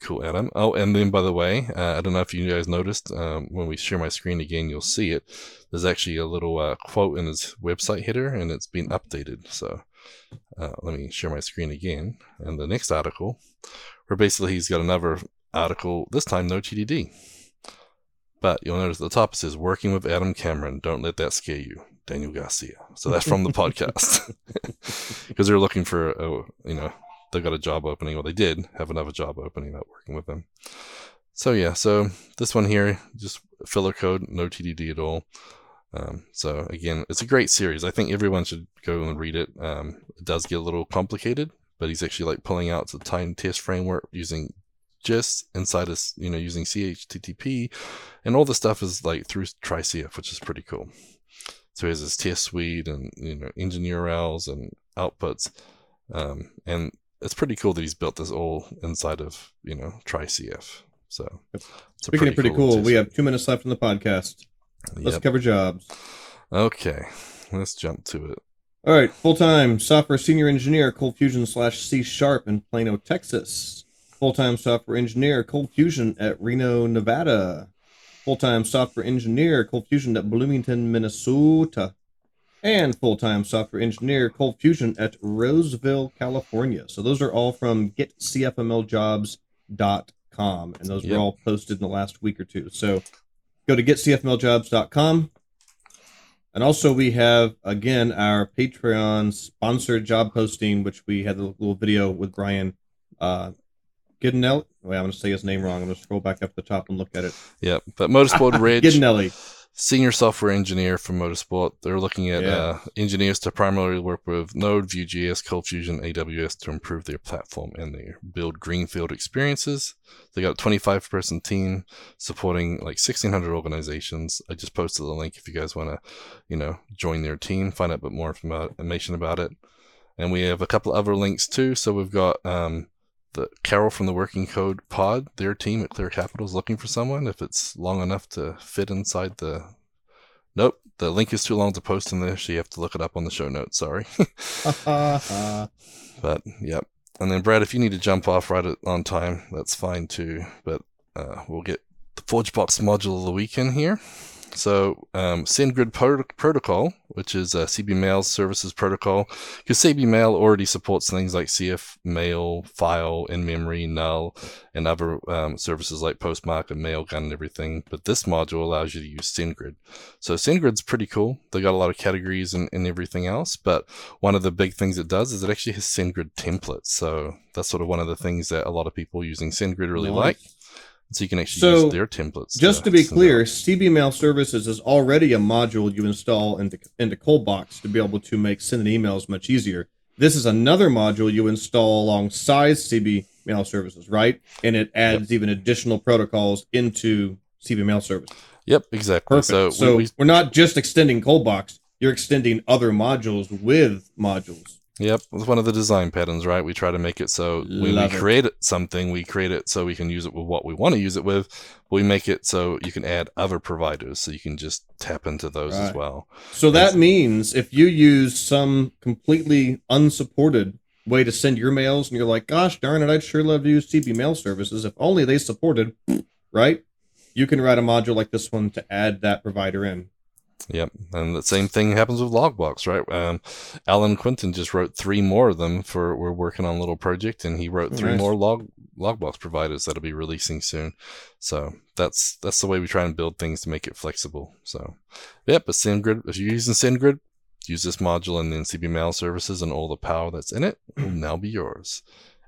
[SPEAKER 1] cool, Adam. Oh, and then by the way, uh, I don't know if you guys noticed um, when we share my screen again, you'll see it. There's actually a little uh, quote in his website header, and it's been updated. So uh, let me share my screen again. And the next article, where basically he's got another article. This time, no TDD. But you'll notice at the top it says "Working with Adam Cameron." Don't let that scare you, Daniel Garcia. So that's from the podcast because they're looking for a, you know they got a job opening or they did have another job opening about working with them. So yeah, so this one here just filler code, no TDD at all. Um, so again, it's a great series. I think everyone should go and read it. Um, it does get a little complicated, but he's actually like pulling out the time test framework using just inside us, you know, using CFHTTP, and all the stuff is like through TryCF, which is pretty cool. So he has his test suite and you know engineer URLs and outputs, um, and it's pretty cool that he's built this all inside of you know TryCF. So it's
[SPEAKER 2] Speaking of pretty cool,
[SPEAKER 1] little
[SPEAKER 2] we have two minutes left in the podcast. Let's
[SPEAKER 1] Yep.
[SPEAKER 2] cover jobs.
[SPEAKER 1] Okay, let's jump to it.
[SPEAKER 2] All right, full time software senior engineer, Cold Fusion slash C Sharp in Plano, Texas. Full time software engineer, Cold Fusion at Reno, Nevada. Full time software engineer, Cold Fusion at Bloomington, Minnesota. And full time software engineer, Cold Fusion at Roseville, California. So those are all from getcfmljobs.com. And those
[SPEAKER 1] Yep.
[SPEAKER 2] were all posted in the last week or two. So go to getcfmljobs.com. And also, we have again our Patreon sponsored job posting, which we had a little video with Brian uh, Ghidinelli. Wait, I'm going to say his name wrong. I'm going to scroll back up the top and look at it.
[SPEAKER 1] Yep, but Motorsport Ridge.
[SPEAKER 2] Ghidinelli.
[SPEAKER 1] senior software engineer for Motorsport. They're looking at
[SPEAKER 2] Yeah.
[SPEAKER 1] uh, engineers to primarily work with Node, Vue.js, Cold Fusion, AWS to improve their platform and their build greenfield experiences. They got a 25 person team supporting like 1,600 organizations. I just posted the link if you guys want to, you know, join their team, find out a bit more information about it. And we have a couple other links too. So we've got um, the Carol from the Working Code Pod, their team at Clear Capital is looking for someone. If it's long enough to fit inside the. Nope, the link is too long to post in there, so you have to look it up on the show notes. Sorry. but, yep. And then, Brad, if you need to jump off right at, on time, that's fine too. But uh, we'll get the ForgeBox module of the weekend here. So, um, SendGrid Pro- Protocol, which is uh, CB Mail Services Protocol, because CB Mail already supports things like CF Mail, File, in memory, Null, and other um, services like Postmark and Mailgun and everything. But this module allows you to use SendGrid. So SendGrid's pretty cool. They got a lot of categories and, and everything else. But one of the big things it does is it actually has SendGrid templates. So that's sort of one of the things that a lot of people using SendGrid really
[SPEAKER 2] Nice.
[SPEAKER 1] like. So you can actually
[SPEAKER 2] So,
[SPEAKER 1] use their templates.
[SPEAKER 2] Just to be clear. CB Mail Services is already a module you install into into Coldbox to be able to make sending emails much easier. This is another module you install alongside CB Mail Services, right? And it adds even additional protocols into CB Mail Service.
[SPEAKER 1] Yep, exactly.
[SPEAKER 2] Perfect.
[SPEAKER 1] So,
[SPEAKER 2] So,
[SPEAKER 1] we, we,
[SPEAKER 2] we're not just extending Coldbox; you're extending other modules with modules.
[SPEAKER 1] Yep, it's one of the design patterns, right? We try to make it so when
[SPEAKER 2] Love
[SPEAKER 1] we create it, something, we create it so we can use it with what we want to use it with. We make it so you can add other providers, so you can just tap into those as well.
[SPEAKER 2] So that means if you use some completely unsupported way to send your mails and you're like, gosh darn it, I'd sure love to use CB mail services if only they supported, right? You can write a module like this one to add that provider in.
[SPEAKER 1] Yep, and the same thing happens with Logbox, right? Um, Alan Quinton just wrote three more of them for we're working on a little project, and he wrote three
[SPEAKER 2] nice.
[SPEAKER 1] more log Logbox providers that'll be releasing soon. So that's that's the way we try and build things to make it flexible. So, yep, but SendGrid, if you're using SendGrid, use this module, and then CB Mail Services and all the power that's in it will now be yours.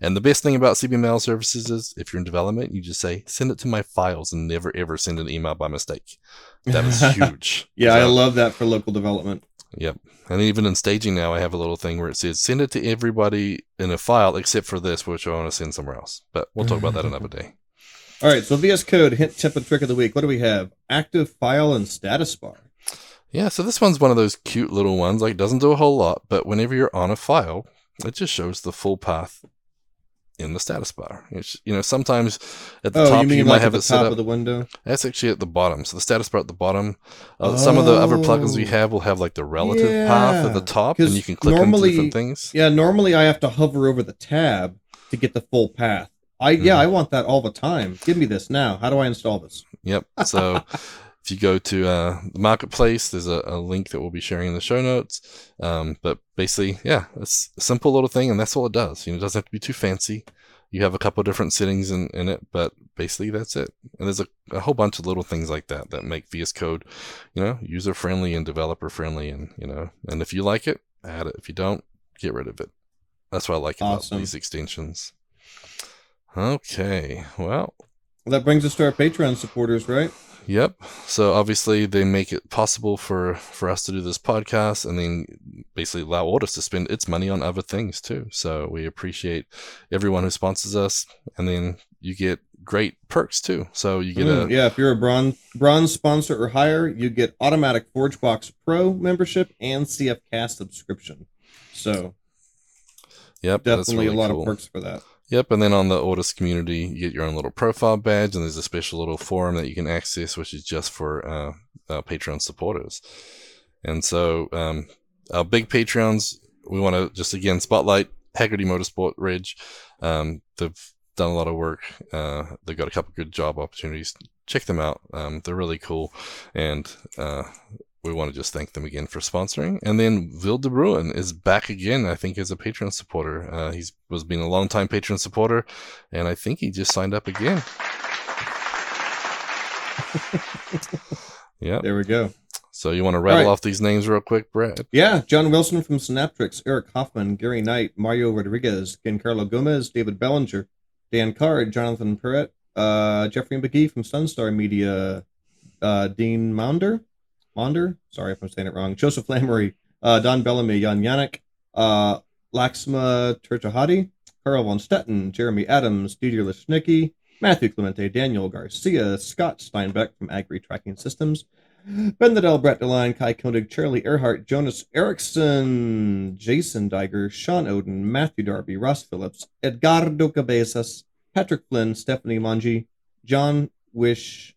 [SPEAKER 1] And the best thing about CB Mail Services is if you're in development, you just say send it to my files and never ever send an email by mistake. That is huge.
[SPEAKER 2] Yeah, I love that for local development.
[SPEAKER 1] Yep. And even in staging now, I have a little thing where it says send it to everybody in a file except for this, which I want to send somewhere else. But we'll talk about that another day.
[SPEAKER 2] All right, so VS Code hint, tip, and trick of the week. What do we have? Active file and status bar.
[SPEAKER 1] Yeah, so this one's one of those cute little ones. Like, it doesn't do a whole lot, but whenever you're on a file, it just shows the full path in the status bar. It's, you know, sometimes at the
[SPEAKER 2] Oh,
[SPEAKER 1] top
[SPEAKER 2] you mean
[SPEAKER 1] you
[SPEAKER 2] like
[SPEAKER 1] might have it set up.
[SPEAKER 2] of the window?
[SPEAKER 1] That's actually at the bottom. So the status bar at the bottom. Uh, Some of the other plugins we
[SPEAKER 2] Oh.
[SPEAKER 1] have will have like the relative path at the top, and you can click
[SPEAKER 2] normally-
[SPEAKER 1] different things.
[SPEAKER 2] Yeah, normally I have to hover over the tab to get the full path. I yeah,
[SPEAKER 1] Mhm.
[SPEAKER 2] I want that all the time. Give me this now. How do I install this?
[SPEAKER 1] Yep. So if you go to uh, the marketplace, there's a, a link that we'll be sharing in the show notes. Um, but basically, yeah, it's a simple little thing, and that's all it does. You know, it doesn't have to be too fancy. You have a couple of different settings in, in it, but basically that's it. And there's a, a whole bunch of little things like that that make VS Code, you know, user friendly and developer friendly, and you know, and if you like it, add it. If you don't, get rid of it. That's what I like
[SPEAKER 2] Awesome.
[SPEAKER 1] about these extensions. Okay, well,
[SPEAKER 2] Well, that brings us to our Patreon supporters, right?
[SPEAKER 1] Yep. So obviously they make it possible for for us to do this podcast and then basically allow Ortus to spend its money on other things too. So we appreciate everyone who sponsors us and then you get great perks too. So you get
[SPEAKER 2] Mm,
[SPEAKER 1] a
[SPEAKER 2] yeah, if you're a bronze bronze sponsor or higher, you get automatic ForgeBox Pro membership and CF Cast subscription. So
[SPEAKER 1] yep,
[SPEAKER 2] definitely
[SPEAKER 1] really
[SPEAKER 2] a lot
[SPEAKER 1] cool.
[SPEAKER 2] of perks for that.
[SPEAKER 1] Yep, and then on the Ortus community, you get your own little profile badge, and there's a special little forum that you can access, which is just for uh, uh, Patreon supporters. And so, um, our big Patreons, we want to just again spotlight Hagerty MotorsportReg. Um, they've done a lot of work. Uh, they've got a couple good job opportunities. Check them out. Um, they're really cool, and uh, we want to just thank them again for sponsoring. And then Wil de Bruin is back again, I think, as a Patreon supporter. Uh, he's was being a long time Patreon supporter, and I think he just signed up again. yeah.
[SPEAKER 2] There we go.
[SPEAKER 1] So you want to rattle
[SPEAKER 2] right.
[SPEAKER 1] off these names real quick, Brad?
[SPEAKER 2] Yeah, John Wilson from Synaptrix, Eric Hoffman, Gary Knight, Mario Rodriguez, Giancarlo Gomez, David Belanger, Dan Card, Jonathan Perrett, uh, Jeffrey McGee from Sunstar Media, uh, Dean Maunder, Maunder, sorry if I'm saying it wrong, Joseph Lamoree, uh, Don Bellamy, Jan Yannick, uh, Laxma Turchahadi, Carl von Stetten, Jeremy Adams, Didier Lishnicki, Matthew Clemente, Daniel Garcia, Scott Steinbeck from Agri Tracking Systems, Ben Liddell, Brett DeLine, Kai Koenig, Charlie Arehart, Jonas Erickson, Jason Diger, Sean Oden, Matthew Darby, Ross Phillips, Edgardo Cabezas, Patrick Flynn, Stephanie Manji, John Wish,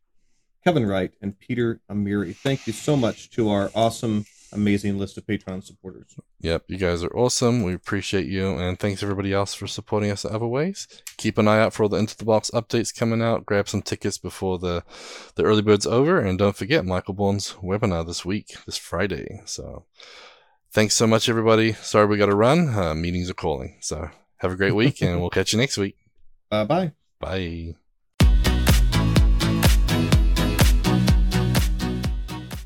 [SPEAKER 2] Kevin Wright, and Peter Amiri. Thank you so much to our awesome, amazing list of Patreon supporters.
[SPEAKER 1] Yep, you guys are awesome. We appreciate you, and thanks everybody else for supporting us in other ways. Keep an eye out for all the Into the Box updates coming out. Grab some tickets before the the early bird's over, and don't forget Michael Born's webinar this week, this Friday. So, thanks so much, everybody. Sorry we got to run. Uh, meetings are calling. So, have a great week, and we'll catch you next week.
[SPEAKER 2] Uh, bye.
[SPEAKER 1] Bye.